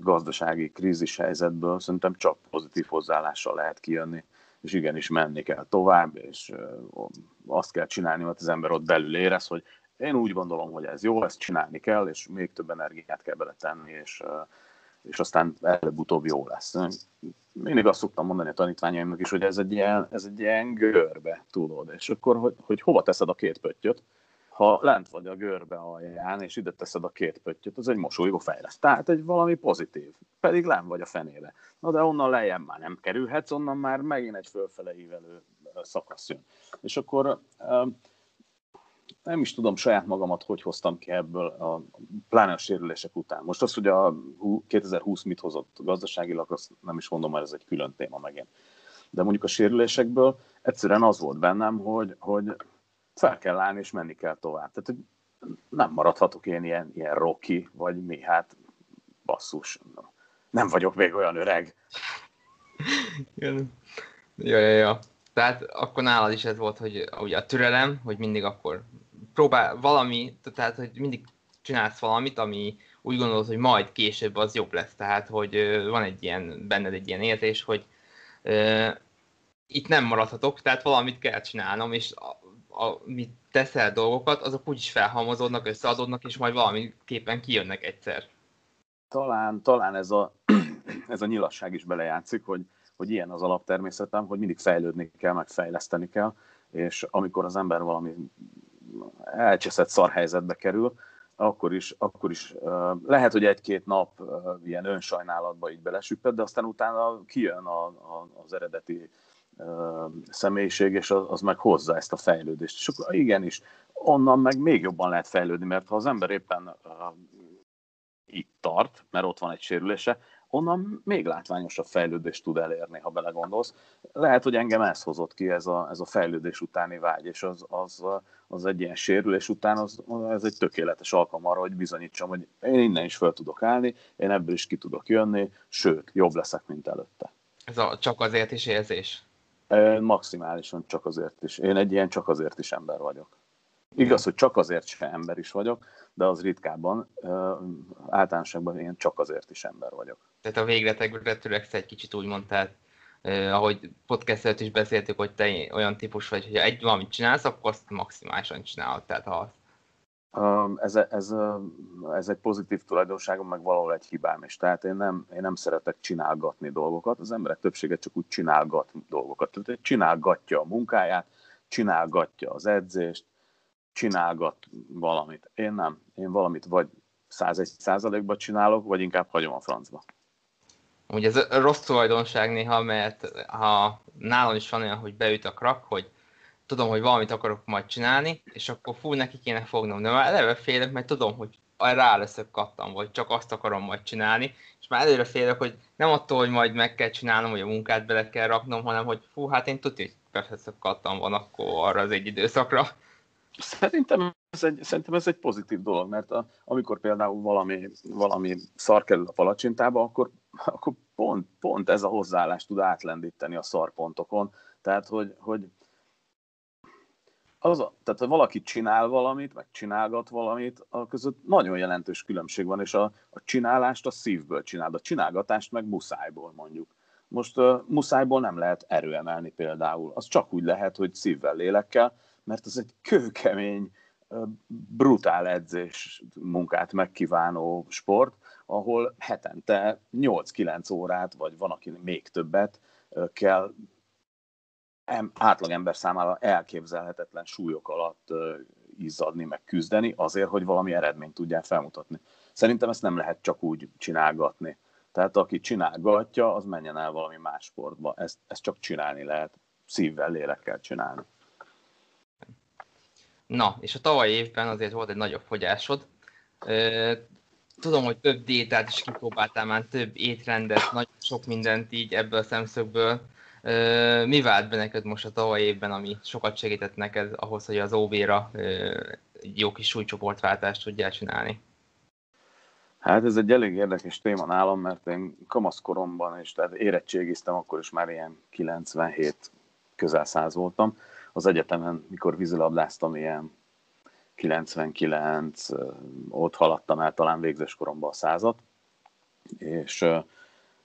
gazdasági krízis helyzetből szerintem csak pozitív hozzáállással lehet kijönni, és igenis menni kell tovább, és azt kell csinálni, hogy az ember ott belül érez, hogy én úgy gondolom, hogy ez jó, ezt csinálni kell, és még több energiát kell beletenni, és, és aztán előbb-utóbb jó lesz. Mindig azt szoktam mondani a tanítványaimnak is, hogy ez egy ilyen, ez egy ilyen görbe, tudod, és akkor, hogy, hogy hova teszed a két pöttyöt, ha lent vagy a görbe alján, és ide teszed a két pöttyöt, az egy mosolygó fejlesz. Tehát egy valami pozitív, pedig lent vagy a fenébe. Na de onnan lejjebb már nem kerülhetsz, onnan már megint egy fölfele ívelő szakasz jön. És akkor nem is tudom saját magamat, hogy hoztam ki ebből a pláne a sérülések után. Most az, hogy a 2020 mit hozott gazdaságilag, azt nem is mondom, mert ez egy külön téma megint. De mondjuk a sérülésekből egyszerűen az volt bennem, hogy, hogy fel kell állni, és menni kell tovább. Tehát, hogy nem maradhatok én ilyen, ilyen rocky, vagy mi, hát basszus, nem vagyok még olyan öreg. Ja, ja, ja. Tehát akkor nálad is ez volt, hogy ugye a türelem, hogy mindig akkor próbál valami, tehát hogy mindig csinálsz valamit, ami úgy gondolod, hogy majd később az jobb lesz. Tehát, hogy van egy ilyen, benned egy ilyen érzés, hogy uh, itt nem maradhatok, tehát valamit kell csinálnom, és amit teszel dolgokat, azok úgyis felhalmozódnak, összeadódnak, és majd valamiképpen kijönnek egyszer. Talán, talán ez, a, ez a nyilasság is belejátszik, hogy, hogy ilyen az alaptermészetem, hogy mindig fejlődni kell, meg fejleszteni kell, és amikor az ember valami elcseszett szarhelyzetbe kerül, akkor is, akkor is lehet, hogy egy-két nap ilyen önsajnálatba így belesüpped, de aztán utána kijön a, a, az eredeti személyiség, és az, az meg hozza ezt a fejlődést. És akkor igenis, onnan meg még jobban lehet fejlődni, mert ha az ember éppen itt tart, mert ott van egy sérülése, onnan még látványosabb fejlődést tud elérni, ha belegondolsz. Lehet, hogy engem ez hozott ki, ez a, ez a fejlődés utáni vágy, és az, az, az egy ilyen sérülés után, az, ez egy tökéletes alkalom arra, hogy bizonyítsam, hogy én innen is fel tudok állni, én ebből is ki tudok jönni, sőt, jobb leszek, mint előtte. Ez a csak azért is érzés? Maximálisan csak azért is. Én egy ilyen csak azért is ember vagyok. Igaz, hogy csak azért se ember is vagyok, de az ritkábban, általánosságban én csak azért is ember vagyok. Tehát a végletekre töreksz egy kicsit úgy mondtál, eh, ahogy podcast is beszéltük, hogy te olyan típus vagy, hogy ha egy valamit csinálsz, akkor azt maximálisan csinálod. Tehát ha ez, ez, ez egy pozitív tulajdonságom, meg valahol egy hibám is. Tehát én nem, én nem szeretek csinálgatni dolgokat. Az emberek többsége csak úgy csinálgat dolgokat. Tehát csinálgatja a munkáját, csinálgatja az edzést, csinálgat valamit. Én nem. Én valamit vagy 101 százalékban csinálok, vagy inkább hagyom a francba. Ugye ez rossz tulajdonság néha, mert ha nálam is van olyan, hogy beüt a krak, hogy tudom, hogy valamit akarok majd csinálni, és akkor fú, neki kéne fognom. De már eleve félek, mert tudom, hogy rá leszek kattam, vagy csak azt akarom majd csinálni, és már előre félek, hogy nem attól, hogy majd meg kell csinálnom, vagy a munkát bele kell raknom, hanem hogy fú, hát én tudja, hogy persze kattam van akkor arra az egy időszakra. Szerintem ez egy, szerintem ez egy pozitív dolog, mert a, amikor például valami, valami szar kerül a palacsintába, akkor, akkor pont, pont ez a hozzáállás tud átlendíteni a szarpontokon. Tehát, hogy, hogy az a, tehát ha valaki csinál valamit, meg csinálgat valamit, a között nagyon jelentős különbség van, és a, a csinálást a szívből csinál, a csinálgatást meg muszájból mondjuk. Most uh, muszájból nem lehet erőemelni például. Az csak úgy lehet, hogy szívvel, lélekkel, mert az egy kőkemény, brutál edzés munkát megkívánó sport, ahol hetente 8-9 órát, vagy van, aki még többet kell átlagember számára elképzelhetetlen súlyok alatt izzadni, meg küzdeni, azért, hogy valami eredményt tudjál felmutatni. Szerintem ezt nem lehet csak úgy csinálgatni. Tehát aki csinálgatja, az menjen el valami más sportba. Ezt, ezt csak csinálni lehet, szívvel, lélekkel csinálni. Na, és a tavalyi évben azért volt egy nagyobb fogyásod. Tudom, hogy több diétát is kipróbáltál már, több étrendet, nagyon sok mindent így ebből a szemszögből. Mi vált be neked most a tavalyi évben, ami sokat segített neked ahhoz, hogy az OB-ra jó kis súlycsoportváltást tudjál csinálni? Hát ez egy elég érdekes téma nálam, mert én kamaszkoromban, és tehát érettségiztem, akkor is már ilyen 97 közel száz voltam, az egyetemen, mikor vízilabdáztam, ilyen 99, ott haladtam el talán végzős koromban a százat, és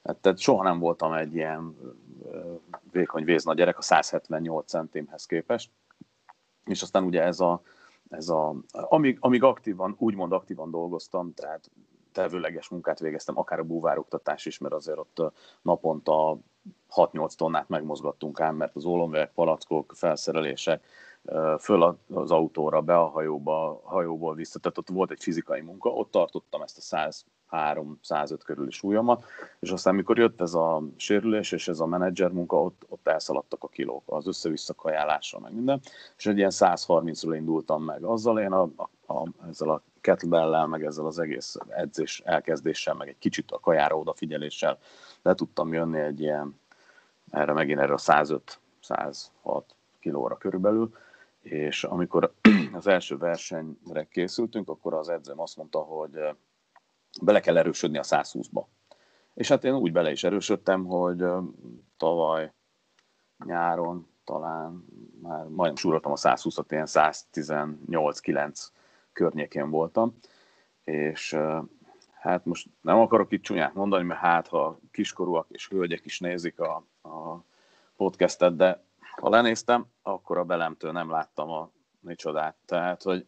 tehát soha nem voltam egy ilyen vékony vézna gyerek a 178 centimhez képest, és aztán ugye ez a, ez a amíg, amíg aktívan, úgymond aktívan dolgoztam, tehát tevőleges munkát végeztem, akár a búvároktatás is, mert azért ott naponta 6-8 tonnát megmozgattunk ám, mert az ólomvek, palackok, felszerelések, föl az autóra, be a hajóba, hajóból vissza, tehát ott volt egy fizikai munka, ott tartottam ezt a 103-105 körüli súlyomat, és aztán mikor jött ez a sérülés és ez a menedzser munka, ott, ott elszaladtak a kilók, az össze-vissza kajálással, meg minden, és egy ilyen 130-ról indultam meg. Azzal én a, a, a, ezzel a kettlebell meg ezzel az egész edzés elkezdéssel, meg egy kicsit a kajára odafigyeléssel le tudtam jönni egy ilyen, erre megint erre a 105 106 kilóra körülbelül, és amikor az első versenyre készültünk, akkor az edzőm azt mondta, hogy bele kell erősödni a 120-ba. És hát én úgy bele is erősödtem, hogy tavaly nyáron talán már majdnem súroltam a 120-at, ilyen 118-9 környékén voltam, és hát most nem akarok itt csúnyát mondani, mert hát ha kiskorúak és hölgyek is nézik a, a podcastet, de ha lenéztem, akkor a belemtől nem láttam a micsodát. Tehát, hogy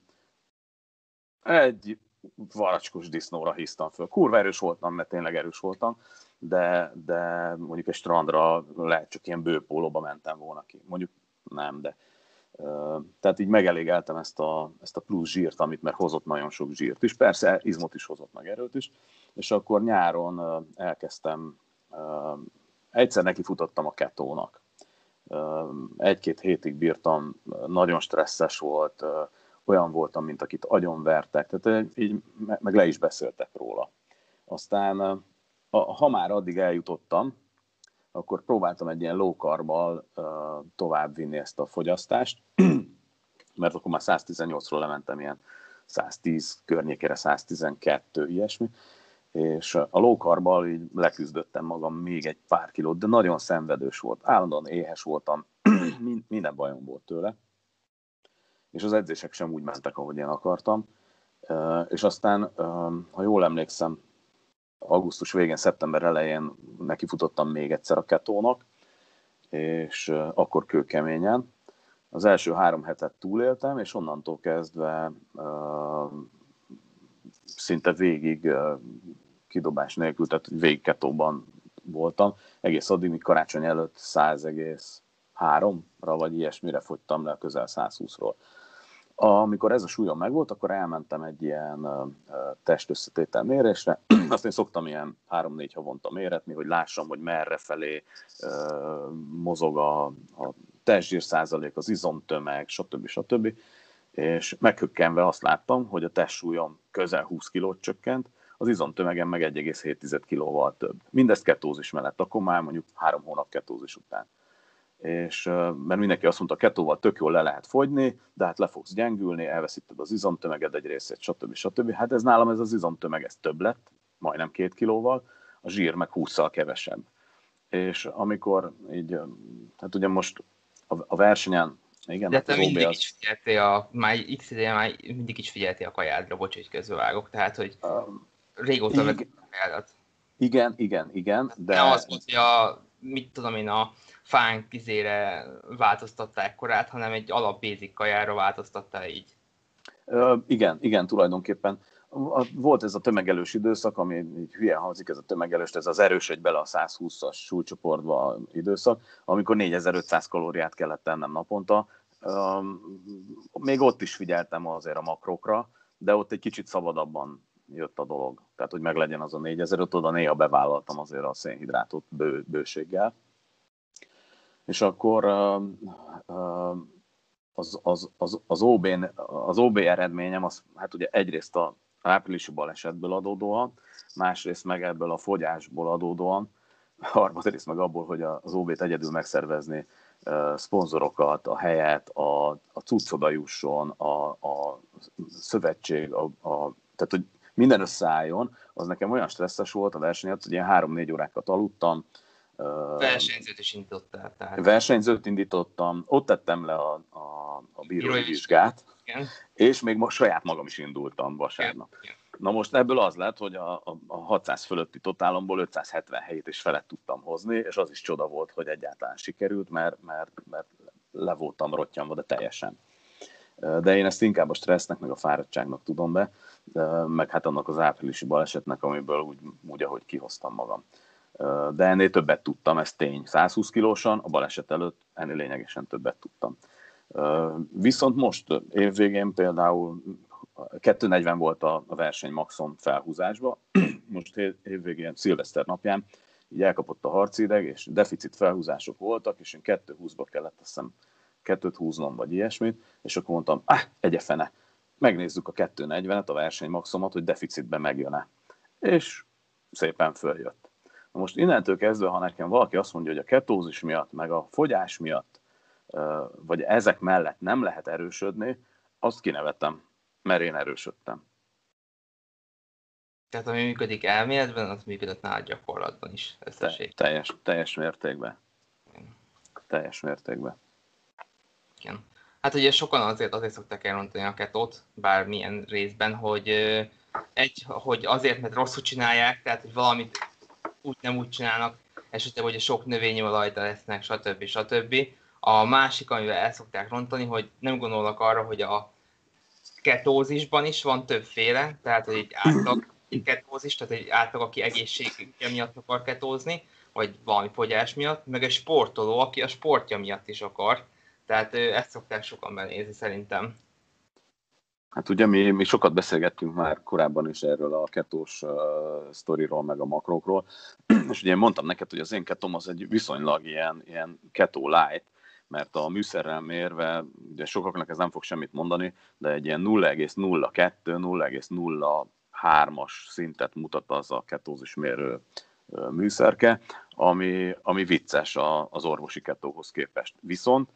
egy varacskos disznóra hisztam föl. Kurva erős voltam, mert tényleg erős voltam, de, de mondjuk egy strandra lehet csak ilyen bőpólóba mentem volna ki. Mondjuk nem, de Tehát így megelégeltem ezt a, ezt a plusz zsírt, amit mert hozott nagyon sok zsírt is. Persze izmot is hozott, meg erőt is. És akkor nyáron elkezdtem, egyszer nekifutottam a ketónak. Egy-két hétig bírtam, nagyon stresszes volt, olyan voltam, mint akit agyonvertek, tehát így meg le is beszéltek róla. Aztán, ha már addig eljutottam, akkor próbáltam egy ilyen low carbbal tovább vinni ezt a fogyasztást, mert akkor már 118-ról lementem ilyen 110 környékére, 112, ilyesmi, és a low carbbal így leküzdöttem magam még egy pár kilót, de nagyon szenvedős volt, állandóan éhes voltam, minden bajom volt tőle, és az edzések sem úgy mentek, ahogy én akartam, és aztán, ha jól emlékszem, augusztus végén, szeptember elején nekifutottam még egyszer a ketónak, és akkor kőkeményen. Az első három hetet túléltem, és onnantól kezdve szinte végig kidobás nélkül, tehát végig ketóban voltam. Egész addig, míg karácsony előtt 100,3-ra vagy ilyesmire fogytam le közel 120-ról. Amikor ez a súlyom megvolt, akkor elmentem egy ilyen testösszetétel mérésre. Azt én szoktam ilyen 3-4 havonta méretni, hogy lássam, hogy merre felé mozog a, a testzsír százalék, az izomtömeg, stb. stb. És meghökkenve azt láttam, hogy a testsúlyom közel 20 kilót csökkent, az izomtömegem meg 1,7 kilóval több. Mindezt ketózis mellett, akkor már mondjuk három hónap ketózis után és mert mindenki azt mondta, ketóval tök jól le lehet fogyni, de hát le fogsz gyengülni, elveszíted az izomtömeged egy részét, stb. stb. Hát ez nálam ez az izomtömeg, ez több lett, majdnem két kilóval, a zsír meg 20-szal kevesebb. És amikor így, hát ugye most a, a versenyen, igen, de te mindig az... is figyeltél a, már x ideje már mindig is figyeltél a kajádra, bocs, hogy közbevágok, tehát hogy um, régóta igen, a kajádat. Igen, igen, igen, de... Nem az volt, hogy a, mit tudom én, a fánk izére változtatták korát, hanem egy alap basic kajára változtatta így. Ö, igen, igen, tulajdonképpen. Volt ez a tömegelős időszak, ami így hülye hangzik, ez a tömegelős, ez az erős egy bele a 120-as súlycsoportba időszak, amikor 4500 kalóriát kellett tennem naponta. Még ott is figyeltem azért a makrokra, de ott egy kicsit szabadabban jött a dolog. Tehát, hogy meglegyen az a 4000, ott oda néha bevállaltam azért a szénhidrátot bő, bőséggel és akkor az, az, az, az, OB, az OB eredményem, az, hát ugye egyrészt a áprilisi balesetből adódóan, másrészt meg ebből a fogyásból adódóan, harmadrészt meg abból, hogy az OB-t egyedül megszervezni, szponzorokat, a helyet, a, a cuccoda a, a szövetség, a, a, tehát hogy minden összeálljon, az nekem olyan stresszes volt a verseny, hogy ilyen három-négy órákat aludtam, Versenyzőt is indítottál. Tehát. Versenyzőt indítottam, ott tettem le a, a, a bírói vizsgát, Igen. és még most saját magam is indultam vasárnap. Igen. Na most ebből az lett, hogy a, a, a 600 fölötti totálomból 570 helyét is felett tudtam hozni, és az is csoda volt, hogy egyáltalán sikerült, mert, mert, mert le voltam rottyanva, de teljesen. De én ezt inkább a stressznek, meg a fáradtságnak tudom be, meg hát annak az áprilisi balesetnek, amiből úgy, úgy ahogy kihoztam magam de ennél többet tudtam, ez tény. 120 kilósan, a baleset előtt ennél lényegesen többet tudtam. Viszont most évvégén például 240 volt a verseny maximum felhúzásba, most évvégén, szilveszter napján, így elkapott a harcideg, és deficit felhúzások voltak, és én 220-ba kellett, azt hiszem, kettőt húznom, vagy ilyesmit, és akkor mondtam, ah, egye fene, megnézzük a 240-et, a verseny maximumot, hogy deficitben megjön-e. És szépen följött. Na most innentől kezdve, ha nekem valaki azt mondja, hogy a ketózis miatt, meg a fogyás miatt, vagy ezek mellett nem lehet erősödni, azt kinevetem, mert én erősödtem. Tehát ami működik elméletben, az működött nálad gyakorlatban is. Te, teljes, teljes mértékben. Teljes mértékben. Igen. Hát ugye sokan azért, azért szokták elrontani a ketót, bármilyen részben, hogy egy, hogy azért, mert rosszul csinálják, tehát hogy valamit úgy nem úgy csinálnak, esetleg, hogy sok növényolajta lesznek, stb. stb. A másik, amivel el szokták rontani, hogy nem gondolnak arra, hogy a ketózisban is van többféle, tehát hogy egy átlag ketózis, tehát egy átlag, aki egészségügye miatt akar ketózni, vagy valami fogyás miatt, meg egy sportoló, aki a sportja miatt is akar, Tehát ezt szokták sokan benézni szerintem. Hát ugye mi, mi sokat beszélgettünk már korábban is erről a ketós uh, sztoriról, meg a makrokról, és ugye én mondtam neked, hogy az én ketom az egy viszonylag ilyen, ilyen keto light, mert a műszerrel mérve, ugye sokaknak ez nem fog semmit mondani, de egy ilyen 0,02, 0,03-as szintet mutat az a ketózis mérő műszerke, ami, ami vicces az orvosi ketóhoz képest. Viszont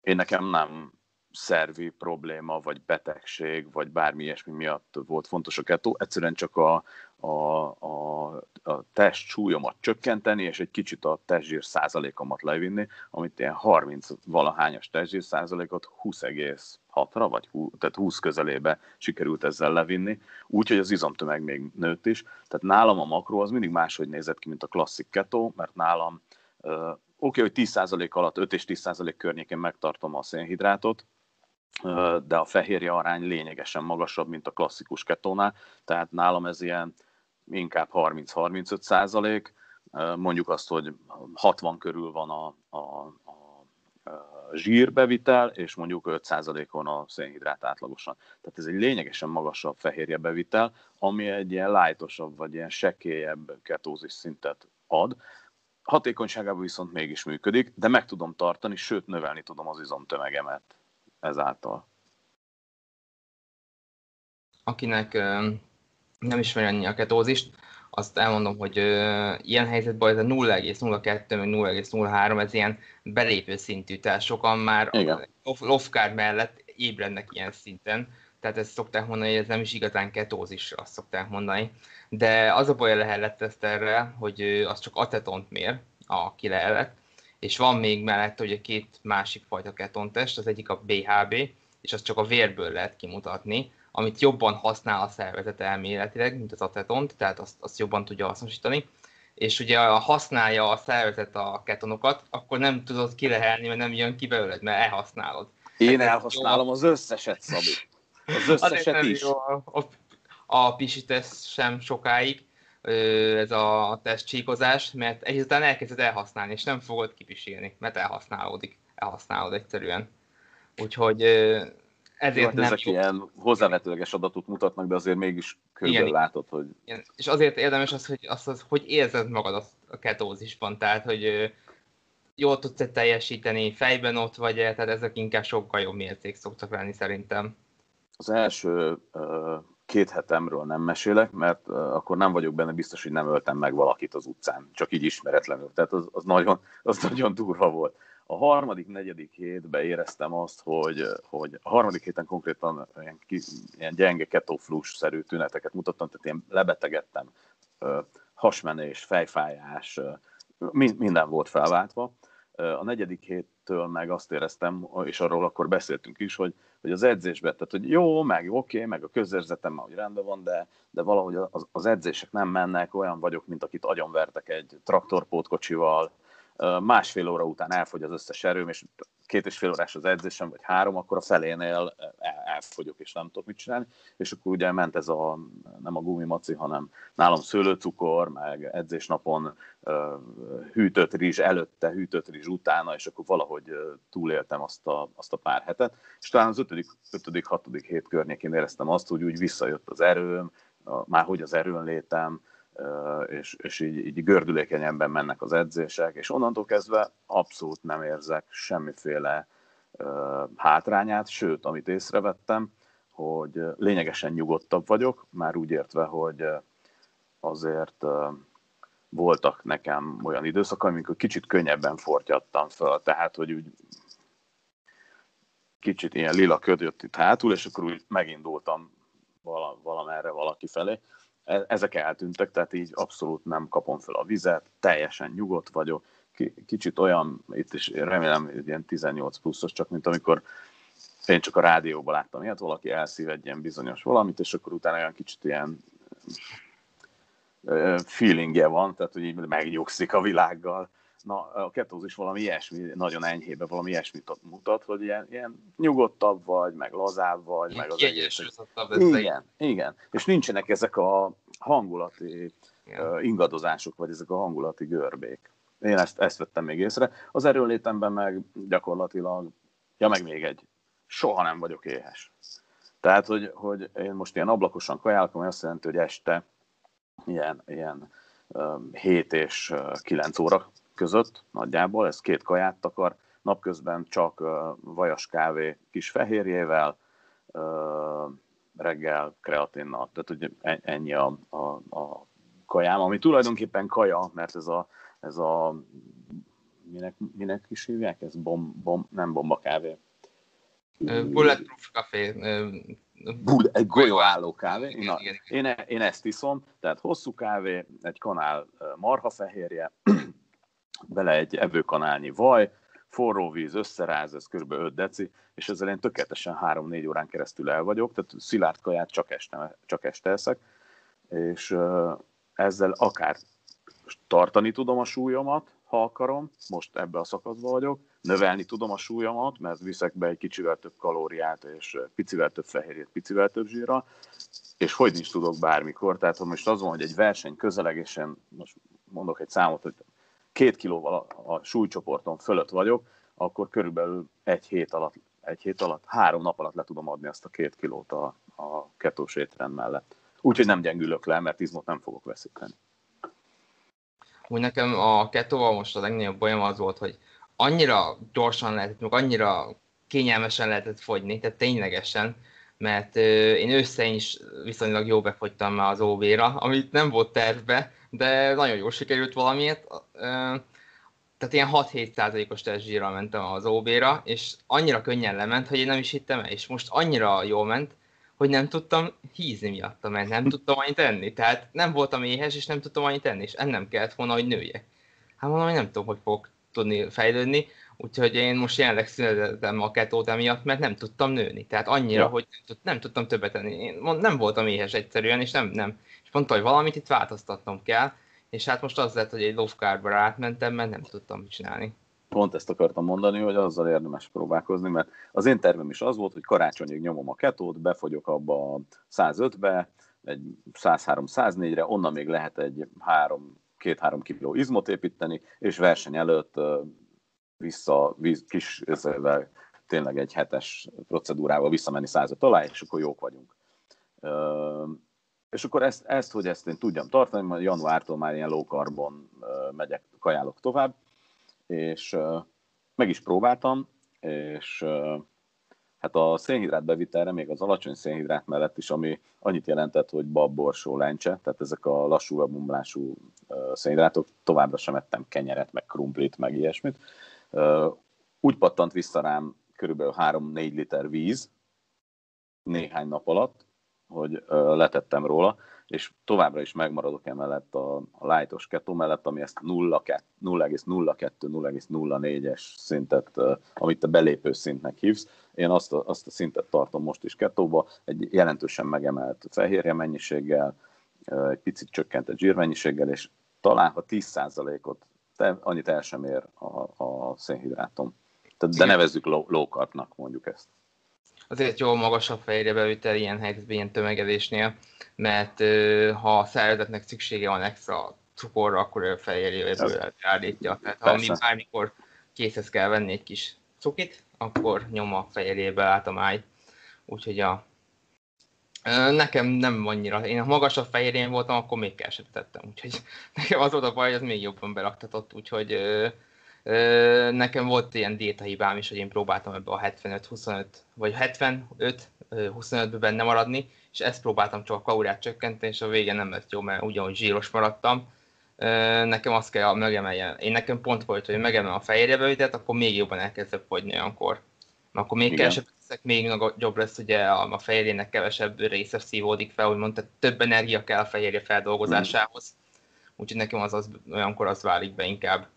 én nekem nem szervi probléma, vagy betegség, vagy bármi ilyesmi miatt volt fontos a ketó, egyszerűen csak a, a, a, a test súlyomat csökkenteni, és egy kicsit a testzsír százalékomat levinni, amit ilyen 30 valahányas testzsír százalékot 20,6-ra, vagy 20, tehát 20 közelébe sikerült ezzel levinni, úgyhogy az izomtömeg még nőtt is. Tehát nálam a makró az mindig máshogy nézett ki, mint a klasszik ketó, mert nálam oké, okay, hogy 10% alatt, 5 és 10% környékén megtartom a szénhidrátot, de a fehérje arány lényegesen magasabb, mint a klasszikus ketónál, tehát nálam ez ilyen inkább 30-35 százalék, mondjuk azt, hogy 60 körül van a, a, a zsírbevitel, és mondjuk 5 százalékon a szénhidrát átlagosan. Tehát ez egy lényegesen magasabb fehérje bevitel, ami egy ilyen lájtosabb, vagy ilyen sekélyebb ketózis szintet ad. Hatékonyságában viszont mégis működik, de meg tudom tartani, sőt növelni tudom az izomtömegemet ezáltal. Akinek nem ismeri annyi a ketózist, azt elmondom, hogy ilyen helyzetben ez a 0,02 vagy 0,03 ez ilyen belépő szintű, tehát sokan már lofkár mellett ébrednek ilyen szinten, tehát ezt szokták mondani, hogy ez nem is igazán ketózis, azt szokták mondani. De az a baj a lehellet erre, hogy az csak atetont mér, a kilehelet, és van még mellett ugye két másik fajta ketontest, az egyik a BHB, és azt csak a vérből lehet kimutatni, amit jobban használ a szervezet elméletileg, mint az atetont, tehát azt, azt jobban tudja hasznosítani. És ugye ha használja a szervezet a ketonokat, akkor nem tudod kilehelni, mert nem jön ki belőled, mert elhasználod. Én elhasználom az összeset, Szabi. Az összeset is. Jó, a, a pisítesz sem sokáig, ez a testcsíkozás, mert egy után elkezded elhasználni, és nem fogod kipisélni, mert elhasználódik, elhasználod egyszerűen. Úgyhogy ezért hát nem ezek jó. ilyen hozzávetőleges adatot mutatnak, de azért mégis körülbelül látod, hogy... Igen. És azért érdemes az, hogy, az, az, hogy érzed magad a ketózisban, tehát hogy jól tudsz teljesíteni, fejben ott vagy tehát ezek inkább sokkal jobb mércék szoktak lenni szerintem. Az első uh, két hetemről nem mesélek, mert akkor nem vagyok benne biztos, hogy nem öltem meg valakit az utcán, csak így ismeretlenül. Tehát az, az, nagyon, az nagyon durva volt. A harmadik, negyedik hétben éreztem azt, hogy, hogy a harmadik héten konkrétan ilyen, ilyen gyenge ketoflus-szerű tüneteket mutattam, tehát én lebetegedtem, hasmenés, fejfájás, minden volt felváltva. A negyedik héttől meg azt éreztem, és arról akkor beszéltünk is, hogy hogy az edzésben, tehát hogy jó, meg oké, meg a közérzetem, hogy rendben van, de, de valahogy az, az edzések nem mennek, olyan vagyok, mint akit agyonvertek egy traktorpótkocsival, másfél óra után elfogy az összes erőm, és két és fél órás az edzésem, vagy három, akkor a felénél elfogyok, és nem tudok mit csinálni. És akkor ugye ment ez a, nem a gumimaci, hanem nálam szőlőcukor, meg edzésnapon hűtött rizs előtte, hűtött rizs utána, és akkor valahogy túléltem azt a, azt a pár hetet. És talán az ötödik, ötödik, hatodik hét környékén éreztem azt, hogy úgy visszajött az erőm, már hogy az erőn létem, és, és így, így gördülékenyebben mennek az edzések, és onnantól kezdve abszolút nem érzek semmiféle hátrányát, sőt, amit észrevettem, hogy lényegesen nyugodtabb vagyok, már úgy értve, hogy azért voltak nekem olyan időszak, amikor kicsit könnyebben fortyattam föl, tehát, hogy úgy kicsit ilyen lila köd jött itt hátul, és akkor úgy megindultam valamerre valaki felé, ezek eltűntek, tehát így abszolút nem kapom fel a vizet, teljesen nyugodt vagyok, kicsit olyan, itt is remélem, hogy ilyen 18 pluszos, csak mint amikor én csak a rádióban láttam ilyet, valaki elszív egy ilyen bizonyos valamit, és akkor utána olyan kicsit ilyen feelingje van, tehát hogy így megnyugszik a világgal na, a ketózis valami ilyesmi, nagyon enyhébe valami ilyesmit mutat, hogy ilyen, ilyen nyugodtabb vagy, meg lazább vagy, ilyen meg az egész. Igen, igen. És nincsenek ezek a hangulati igen. ingadozások, vagy ezek a hangulati görbék. Én ezt, ezt vettem még észre. Az erőlétemben meg gyakorlatilag, ja meg még egy, soha nem vagyok éhes. Tehát, hogy, hogy én most ilyen ablakosan kajálok, ami azt jelenti, hogy este ilyen, ilyen 7 és 9 óra között nagyjából, ez két kaját takar, napközben csak vajas kávé kis fehérjével, reggel kreatinnal. Tehát ugye ennyi a, a, a kajám, ami tulajdonképpen kaja, mert ez a, ez a minek, minek is hívják? Ez bom, bom, nem bomba kávé. Bulletproof café. Bull, egy golyóálló kávé. Igen, Na, igen, igen. Én, e- én ezt iszom, tehát hosszú kávé, egy kanál marhafehérje, bele egy evőkanálnyi vaj, forró víz, összeráz, ez kb. 5 deci, és ezzel én tökéletesen 3-4 órán keresztül el vagyok, tehát szilárd kaját csak este, csak este eszek, és ezzel akár tartani tudom a súlyomat, ha akarom, most ebbe a szakaszban vagyok, növelni tudom a súlyomat, mert viszek be egy kicsivel több kalóriát, és picivel több fehérjét, picivel több zsírra, és hogy nincs tudok bármikor, tehát ha most az van, hogy egy verseny közelegésen, most mondok egy számot, hogy két kilóval a, a súlycsoporton fölött vagyok, akkor körülbelül egy hét alatt, egy hét alatt, három nap alatt le tudom adni azt a két kilót a, a ketós étrend mellett. Úgyhogy nem gyengülök le, mert izmot nem fogok veszíteni. Úgy nekem a ketóval most a legnagyobb bajom az volt, hogy annyira gyorsan lehetett, meg annyira kényelmesen lehetett fogyni, tehát ténylegesen, mert én össze is viszonylag jó befogytam az OV-ra, amit nem volt tervbe, de nagyon jól sikerült valamiért. Tehát ilyen 6-7 százalékos testzsírral mentem az OB-ra, és annyira könnyen lement, hogy én nem is hittem el, és most annyira jól ment, hogy nem tudtam hízni miatta, mert nem tudtam annyit enni. Tehát nem voltam éhes, és nem tudtam annyit enni, és ennem kellett volna, hogy nőjek. Hát mondom, hogy nem tudom, hogy fogok tudni fejlődni, úgyhogy én most jelenleg szüneteltem a ketót emiatt, mert nem tudtam nőni. Tehát annyira, ja. hogy nem tudtam többet enni. Én nem voltam éhes egyszerűen, és nem, nem. És mondta, hogy valamit itt változtatnom kell, és hát most az lett, hogy egy carb átmentem, mert nem tudtam mit csinálni. Pont ezt akartam mondani, hogy azzal érdemes próbálkozni, mert az én tervem is az volt, hogy karácsonyig nyomom a ketót, befogyok abba a 105-be, egy 103-104-re, onnan még lehet egy 3 2-3 kiló izmot építeni, és verseny előtt vissza kis ezzel, tényleg egy hetes procedúrával visszamenni 105 alá, és akkor jók vagyunk. És akkor ezt, ezt, hogy ezt én tudjam tartani, majd januártól már ilyen low carbon megyek, kajálok tovább, és meg is próbáltam, és hát a szénhidrát bevitelre még az alacsony szénhidrát mellett is, ami annyit jelentett, hogy bab, borsó, lencse, tehát ezek a lassú webomlású szénhidrátok, továbbra sem ettem kenyeret, meg krumplit, meg ilyesmit. Úgy pattant vissza rám körülbelül 3-4 liter víz néhány nap alatt, hogy letettem róla, és továbbra is megmaradok emellett a, a lightos kettó mellett, ami ezt 0,02-0,04-es szintet, amit te belépő szintnek hívsz. Én azt a, azt a szintet tartom most is kettóba, egy jelentősen megemelt fehérje mennyiséggel, egy picit csökkentett zsírmennyiséggel, és talán ha 10%-ot, te, annyit el sem ér a, a szénhidrátom. Tehát, de nevezzük low, low mondjuk ezt azért jó magasabb fejre bevitel ilyen helyzetben, ilyen tömegedésnél, mert ha a szervezetnek szüksége van extra cukorra, akkor ő fehérjéből állítja. Tehát ha mi bármikor készhez kell venni egy kis cukit, akkor nyom a fehérjébe át a máj. Úgyhogy a Nekem nem annyira. Én a magasabb fehérjén voltam, akkor még keveset tettem. Úgyhogy nekem az volt a baj, hogy az még jobban beraktatott. Úgyhogy Nekem volt ilyen diétahibám is, hogy én próbáltam ebbe a 75-25, vagy 75-25-be benne maradni, és ezt próbáltam csak a kalóriát csökkenteni, és a vége nem lett jó, mert ugyanúgy zsíros maradtam. Nekem azt kell megemeljen. Én nekem pont volt, hogy megemel a fehérjebevitelt, akkor még jobban elkezdek fogyni olyankor. Mert akkor még kevesebb leszek, még nagyobb lesz ugye a, a fehérjének kevesebb része szívódik fel, úgymond, tehát több energia kell a fehérje feldolgozásához. Úgyhogy nekem az, az olyankor az válik be inkább.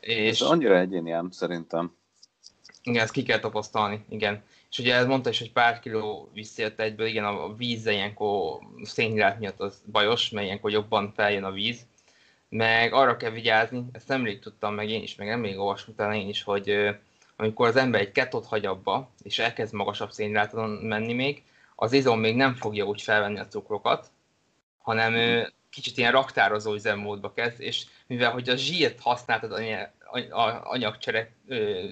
És... Ez annyira egyéni ám, szerintem. Igen, ezt ki kell tapasztalni, igen. És ugye ez mondta is, hogy pár kiló visszajött egyből, igen, a víz ilyenkor szénhidrát miatt az bajos, mert ilyenkor jobban feljön a víz. Meg arra kell vigyázni, ezt nemrég tudtam meg én is, meg nemrég olvastam utána én is, hogy amikor az ember egy ketot hagy abba, és elkezd magasabb szénhidráton menni még, az izom még nem fogja úgy felvenni a cukrokat, hanem kicsit ilyen raktározó üzemmódba kezd, és mivel hogy a zsírt használtad anyagcsere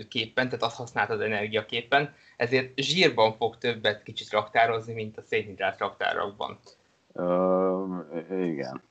képen, tehát azt használtad energiaképpen, ezért zsírban fog többet kicsit raktározni, mint a szénhidrát raktárokban. Uh, igen.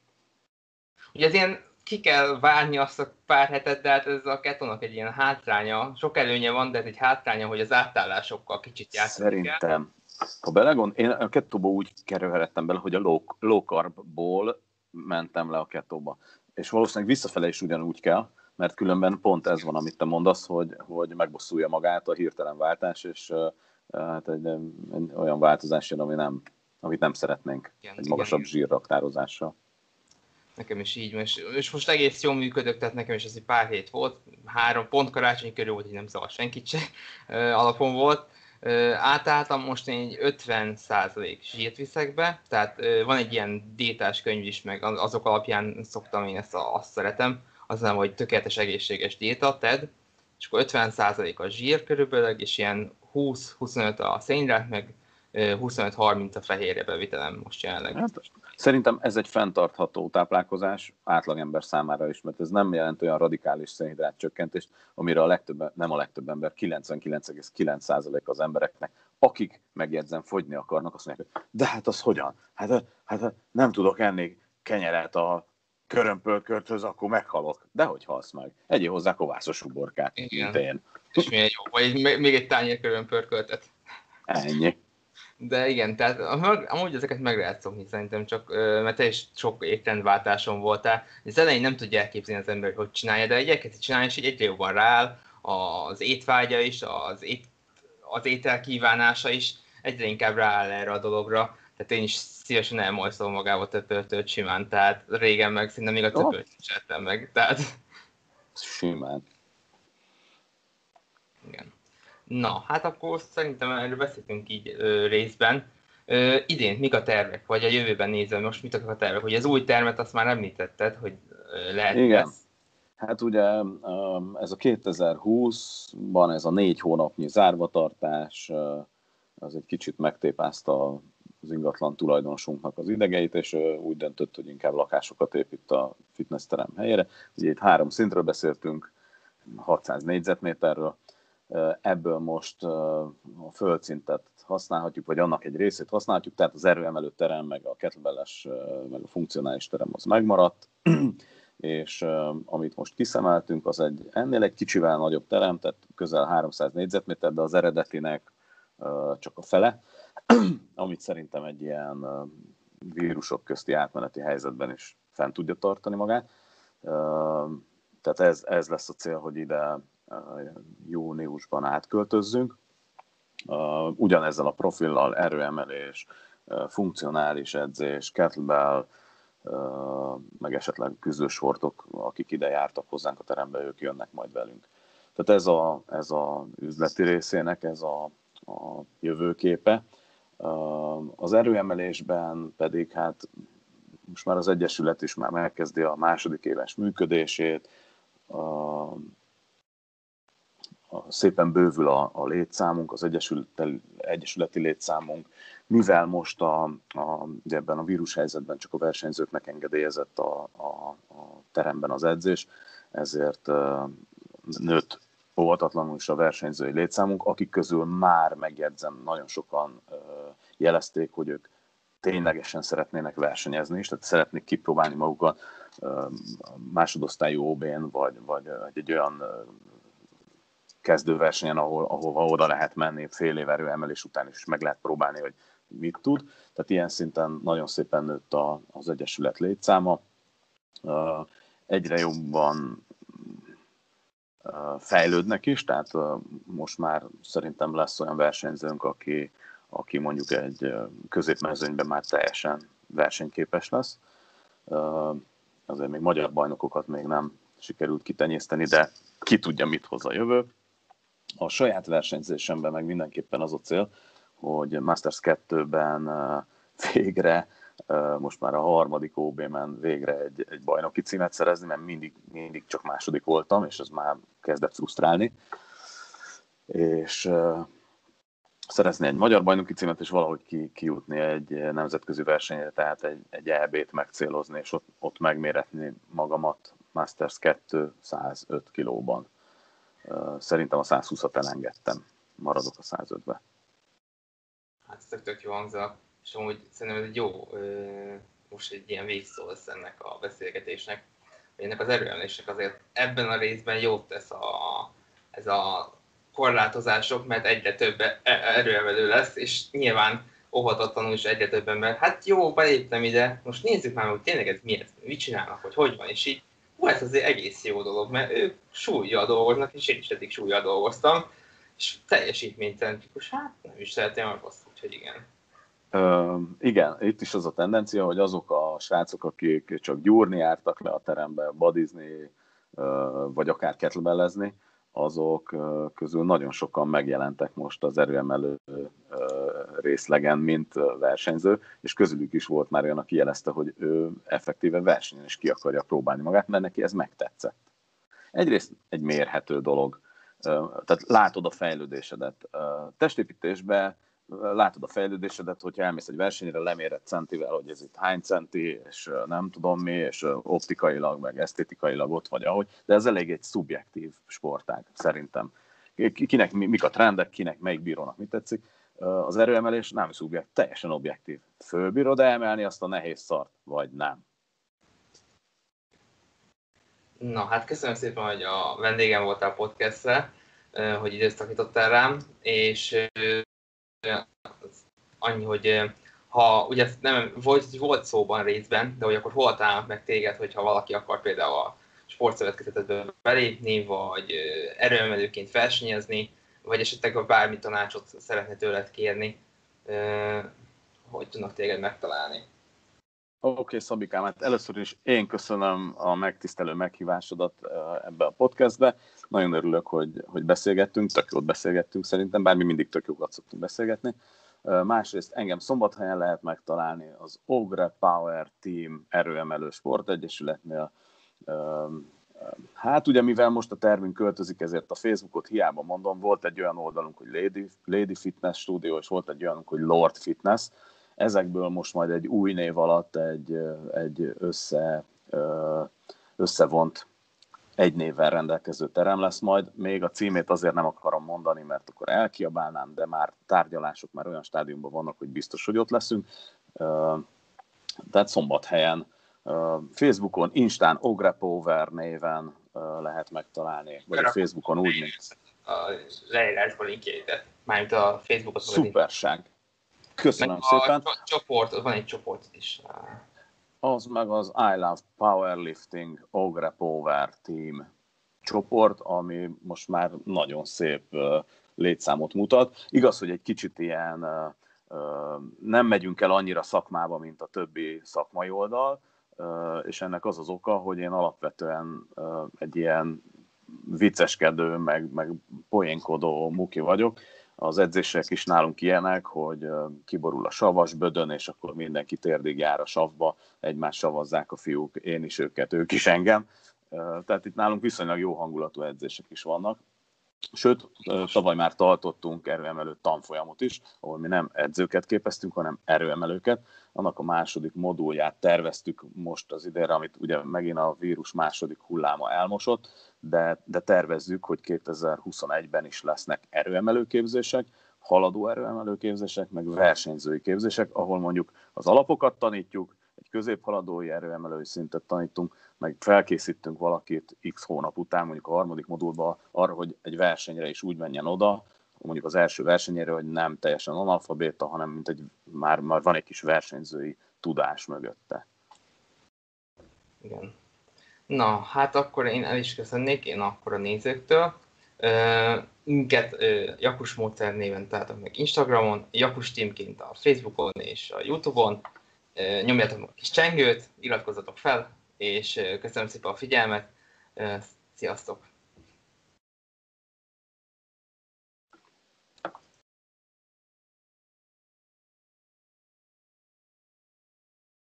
Ugye ez ilyen ki kell várni azt a pár hetet, de hát ez a ketónak egy ilyen hátránya. Sok előnye van, de ez egy hátránya, hogy az átállásokkal kicsit játszik Szerintem, ha belegond, én a ketóba úgy kerülhettem bele, hogy a low, low carbból mentem le a ketóba. És valószínűleg visszafele is ugyanúgy kell, mert különben pont ez van, amit te mondasz, hogy, hogy megbosszulja magát a hirtelen váltás, és hát egy, egy olyan változás jön, ami nem, amit nem szeretnénk igen, egy magasabb igen. zsírraktározással. Nekem is így, és, és most egész jól működök, tehát nekem is ez egy pár hét volt, három pont karácsony körül volt, hogy nem zavar senkit se, alapon volt. Átálltam most én 50% zsírt viszek be, tehát van egy ilyen diétás könyv is, meg azok alapján szoktam én ezt azt szeretem, az nem, hogy tökéletes egészséges diéta, TED, és akkor 50% a zsír körülbelül, és ilyen 20-25 a szénhidrát, meg 25-30 a fehérje bevitelem most jelenleg. Hát, szerintem ez egy fenntartható táplálkozás átlagember számára is, mert ez nem jelent olyan radikális szénhidrát csökkentést, amire a legtöbb, nem a legtöbb ember, 99,9% az embereknek, akik megjegyzem, fogyni akarnak, azt mondják, hogy de hát az hogyan? Hát, hát nem tudok enni kenyeret a körömpölkörthöz, akkor meghalok. De hogy halsz meg? Egyél hozzá kovászos uborkát, Igen. mint én. És milyen jó. Vagy még egy tányér körömpörköltet. Ennyi. De igen, tehát amúgy ezeket meg lehet szokni szerintem, csak mert te is sok étrendváltáson voltál. Az elején nem tudja elképzelni az ember, hogy hogy csinálja, de egy elkezdi csinálni, és egyre jobban rááll az étvágya is, az, ét, az étel kívánása is, egyre inkább rááll erre a dologra. Tehát én is szívesen elmolyszolom magába töpörtőt simán, tehát régen meg szinte még a töpört is ettem meg, tehát... Simán. Igen. Na, hát akkor szerintem erről beszéltünk így ö, részben. Ö, idén mik a tervek, vagy a jövőben nézve most mit a tervek? Hogy az új termet azt már említetted, hogy ö, lehet Igen. Lesz. Hát ugye ez a 2020-ban ez a négy hónapnyi zárvatartás, az egy kicsit megtépázta az ingatlan tulajdonosunknak az idegeit, és úgy döntött, hogy inkább lakásokat épít a fitnessterem helyére. Ugye itt három szintről beszéltünk, 600 négyzetméterről, ebből most a földszintet használhatjuk, vagy annak egy részét használhatjuk, tehát az erőemelő terem, meg a kettlebelles, meg a funkcionális terem az megmaradt, és amit most kiszemeltünk, az egy ennél egy kicsivel nagyobb terem, tehát közel 300 négyzetméter, de az eredetinek csak a fele, amit szerintem egy ilyen vírusok közti átmeneti helyzetben is fent tudja tartani magát. Tehát ez, ez lesz a cél, hogy ide júniusban átköltözzünk. Ugyanezzel a profillal erőemelés, funkcionális edzés, kettlebell, meg esetleg küzdősortok, akik ide jártak hozzánk a terembe, ők jönnek majd velünk. Tehát ez a, ez a üzleti részének, ez a, a jövőképe. Az erőemelésben pedig hát most már az Egyesület is már megkezdi a második éves működését, szépen bővül a, a létszámunk, az egyesületi, létszámunk, mivel most a, a, ebben a vírushelyzetben csak a versenyzőknek engedélyezett a, a, a teremben az edzés, ezért nőtt óvatatlanul is a versenyzői létszámunk, akik közül már megjegyzem, nagyon sokan jelezték, hogy ők ténylegesen szeretnének versenyezni is, tehát szeretnék kipróbálni magukat másodosztályú OB-n, vagy, vagy egy olyan kezdőversenyen, ahol, ahol oda lehet menni fél év erőemelés után is meg lehet próbálni, hogy mit tud. Tehát ilyen szinten nagyon szépen nőtt a, az Egyesület létszáma. Egyre jobban fejlődnek is, tehát most már szerintem lesz olyan versenyzőnk, aki, aki mondjuk egy középmezőnyben már teljesen versenyképes lesz. Azért még magyar bajnokokat még nem sikerült kitenyészteni, de ki tudja, mit hoz a jövő. A saját versenyzésemben meg mindenképpen az a cél, hogy Masters 2-ben végre, most már a harmadik OB-men végre egy, egy bajnoki címet szerezni, mert mindig, mindig csak második voltam, és ez már kezdett frusztrálni. És szerezni egy magyar bajnoki címet, és valahogy ki, kijutni egy nemzetközi versenyre, tehát egy, egy EB-t megcélozni, és ott, ott megméretni magamat Masters 2 105 kilóban. Szerintem a 120-at elengedtem, maradok a 105-be. Hát ez tök jó hangza, és amúgy szerintem ez egy jó, most egy ilyen végszó ennek a beszélgetésnek, ennek az erőemlésnek azért ebben a részben jót tesz a, ez a korlátozások, mert egyre több e- erőemelő lesz, és nyilván óhatatlanul is egyre több ember, hát jó, beléptem ide, most nézzük már, hogy tényleg ez miért, mit csinálnak, hogy hogy van, és így, hú, ez azért egész jó dolog, mert ők súlyjal dolgoznak, és én is eddig súlyjal dolgoztam, és teljesítménycentrikus, hát nem is szeretem azt, úgyhogy igen. Uh, igen, itt is az a tendencia, hogy azok a srácok, akik csak gyúrni jártak le a terembe, badizni, vagy akár kettlebellezni, azok közül nagyon sokan megjelentek most az erőemelő részlegen, mint versenyző, és közülük is volt már olyan, aki jelezte, hogy ő effektíve versenyen is ki akarja próbálni magát, mert neki ez megtetszett. Egyrészt egy mérhető dolog, tehát látod a fejlődésedet. Testépítésben látod a fejlődésedet, hogyha elmész egy versenyre, leméred centivel, hogy ez itt hány centi, és nem tudom mi, és optikailag, meg esztétikailag ott vagy ahogy, de ez elég egy szubjektív sportág, szerintem. Kinek mik a trendek, kinek melyik bírónak mit tetszik. Az erőemelés nem szubjektív, teljesen objektív. Fölbírod emelni azt a nehéz szart, vagy nem? Na, hát köszönöm szépen, hogy a vendégem voltál podcastre, hogy időt szakítottál rám, és annyi, hogy ha ugye nem volt, volt szóban részben, de hogy akkor hol találnak meg téged, hogyha valaki akar például a sportszövetkezetedbe belépni, vagy erőemelőként versenyezni, vagy esetleg bármi tanácsot szeretne tőled kérni, hogy tudnak téged megtalálni. Oké, okay, Szabikám, hát először is én köszönöm a megtisztelő meghívásodat ebbe a podcastbe. Nagyon örülök, hogy, hogy beszélgettünk, tök jót beszélgettünk szerintem, bár mi mindig tök jókat szoktunk beszélgetni. Másrészt engem szombathelyen lehet megtalálni az Ogre Power Team erőemelő sportegyesületnél. Hát ugye mivel most a termünk költözik, ezért a Facebookot hiába mondom, volt egy olyan oldalunk, hogy Lady, Lady Fitness Studio, és volt egy olyan, hogy Lord Fitness, Ezekből most majd egy új név alatt egy, egy össze, összevont egy névvel rendelkező terem lesz majd. Még a címét azért nem akarom mondani, mert akkor elkiabálnám, de már tárgyalások már olyan stádiumban vannak, hogy biztos, hogy ott leszünk. Tehát szombathelyen, Facebookon, Instán, Ogrepower néven lehet megtalálni, vagy a Facebookon úgy, mint... A leírásban linkjeit, mármint a Facebookot. Szuperság. Köszönöm meg szépen. A csoport, van egy csoport is. Az meg az I Love Powerlifting Ogre Power Team csoport, ami most már nagyon szép létszámot mutat. Igaz, hogy egy kicsit ilyen nem megyünk el annyira szakmába, mint a többi szakmai oldal, és ennek az az oka, hogy én alapvetően egy ilyen vicceskedő, meg, meg poénkodó muki vagyok, az edzések is nálunk ilyenek, hogy kiborul a savas bödön, és akkor mindenki térdig jár a savba, egymás savazzák a fiúk, én is őket, ők is engem. Tehát itt nálunk viszonylag jó hangulatú edzések is vannak. Sőt, tavaly már tartottunk erőemelő tanfolyamot is, ahol mi nem edzőket képeztünk, hanem erőemelőket. Annak a második modulját terveztük most az idejére, amit ugye megint a vírus második hulláma elmosott, de, de tervezzük, hogy 2021-ben is lesznek erőemelőképzések, haladó erőemelőképzések, meg versenyzői képzések, ahol mondjuk az alapokat tanítjuk, középhaladói erőemelői szintet tanítunk, meg felkészítünk valakit x hónap után, mondjuk a harmadik modulban arra, hogy egy versenyre is úgy menjen oda, mondjuk az első versenyére, hogy nem teljesen analfabéta, hanem mint egy, már, már van egy kis versenyzői tudás mögötte. Igen. Na, hát akkor én el is köszönnék, én akkor a nézőktől. Minket Jakus Módszer néven találtak meg Instagramon, Jakus Teamként a Facebookon és a Youtube-on. Nyomjátok a kis csengőt, iratkozzatok fel, és köszönöm szépen a figyelmet. Sziasztok!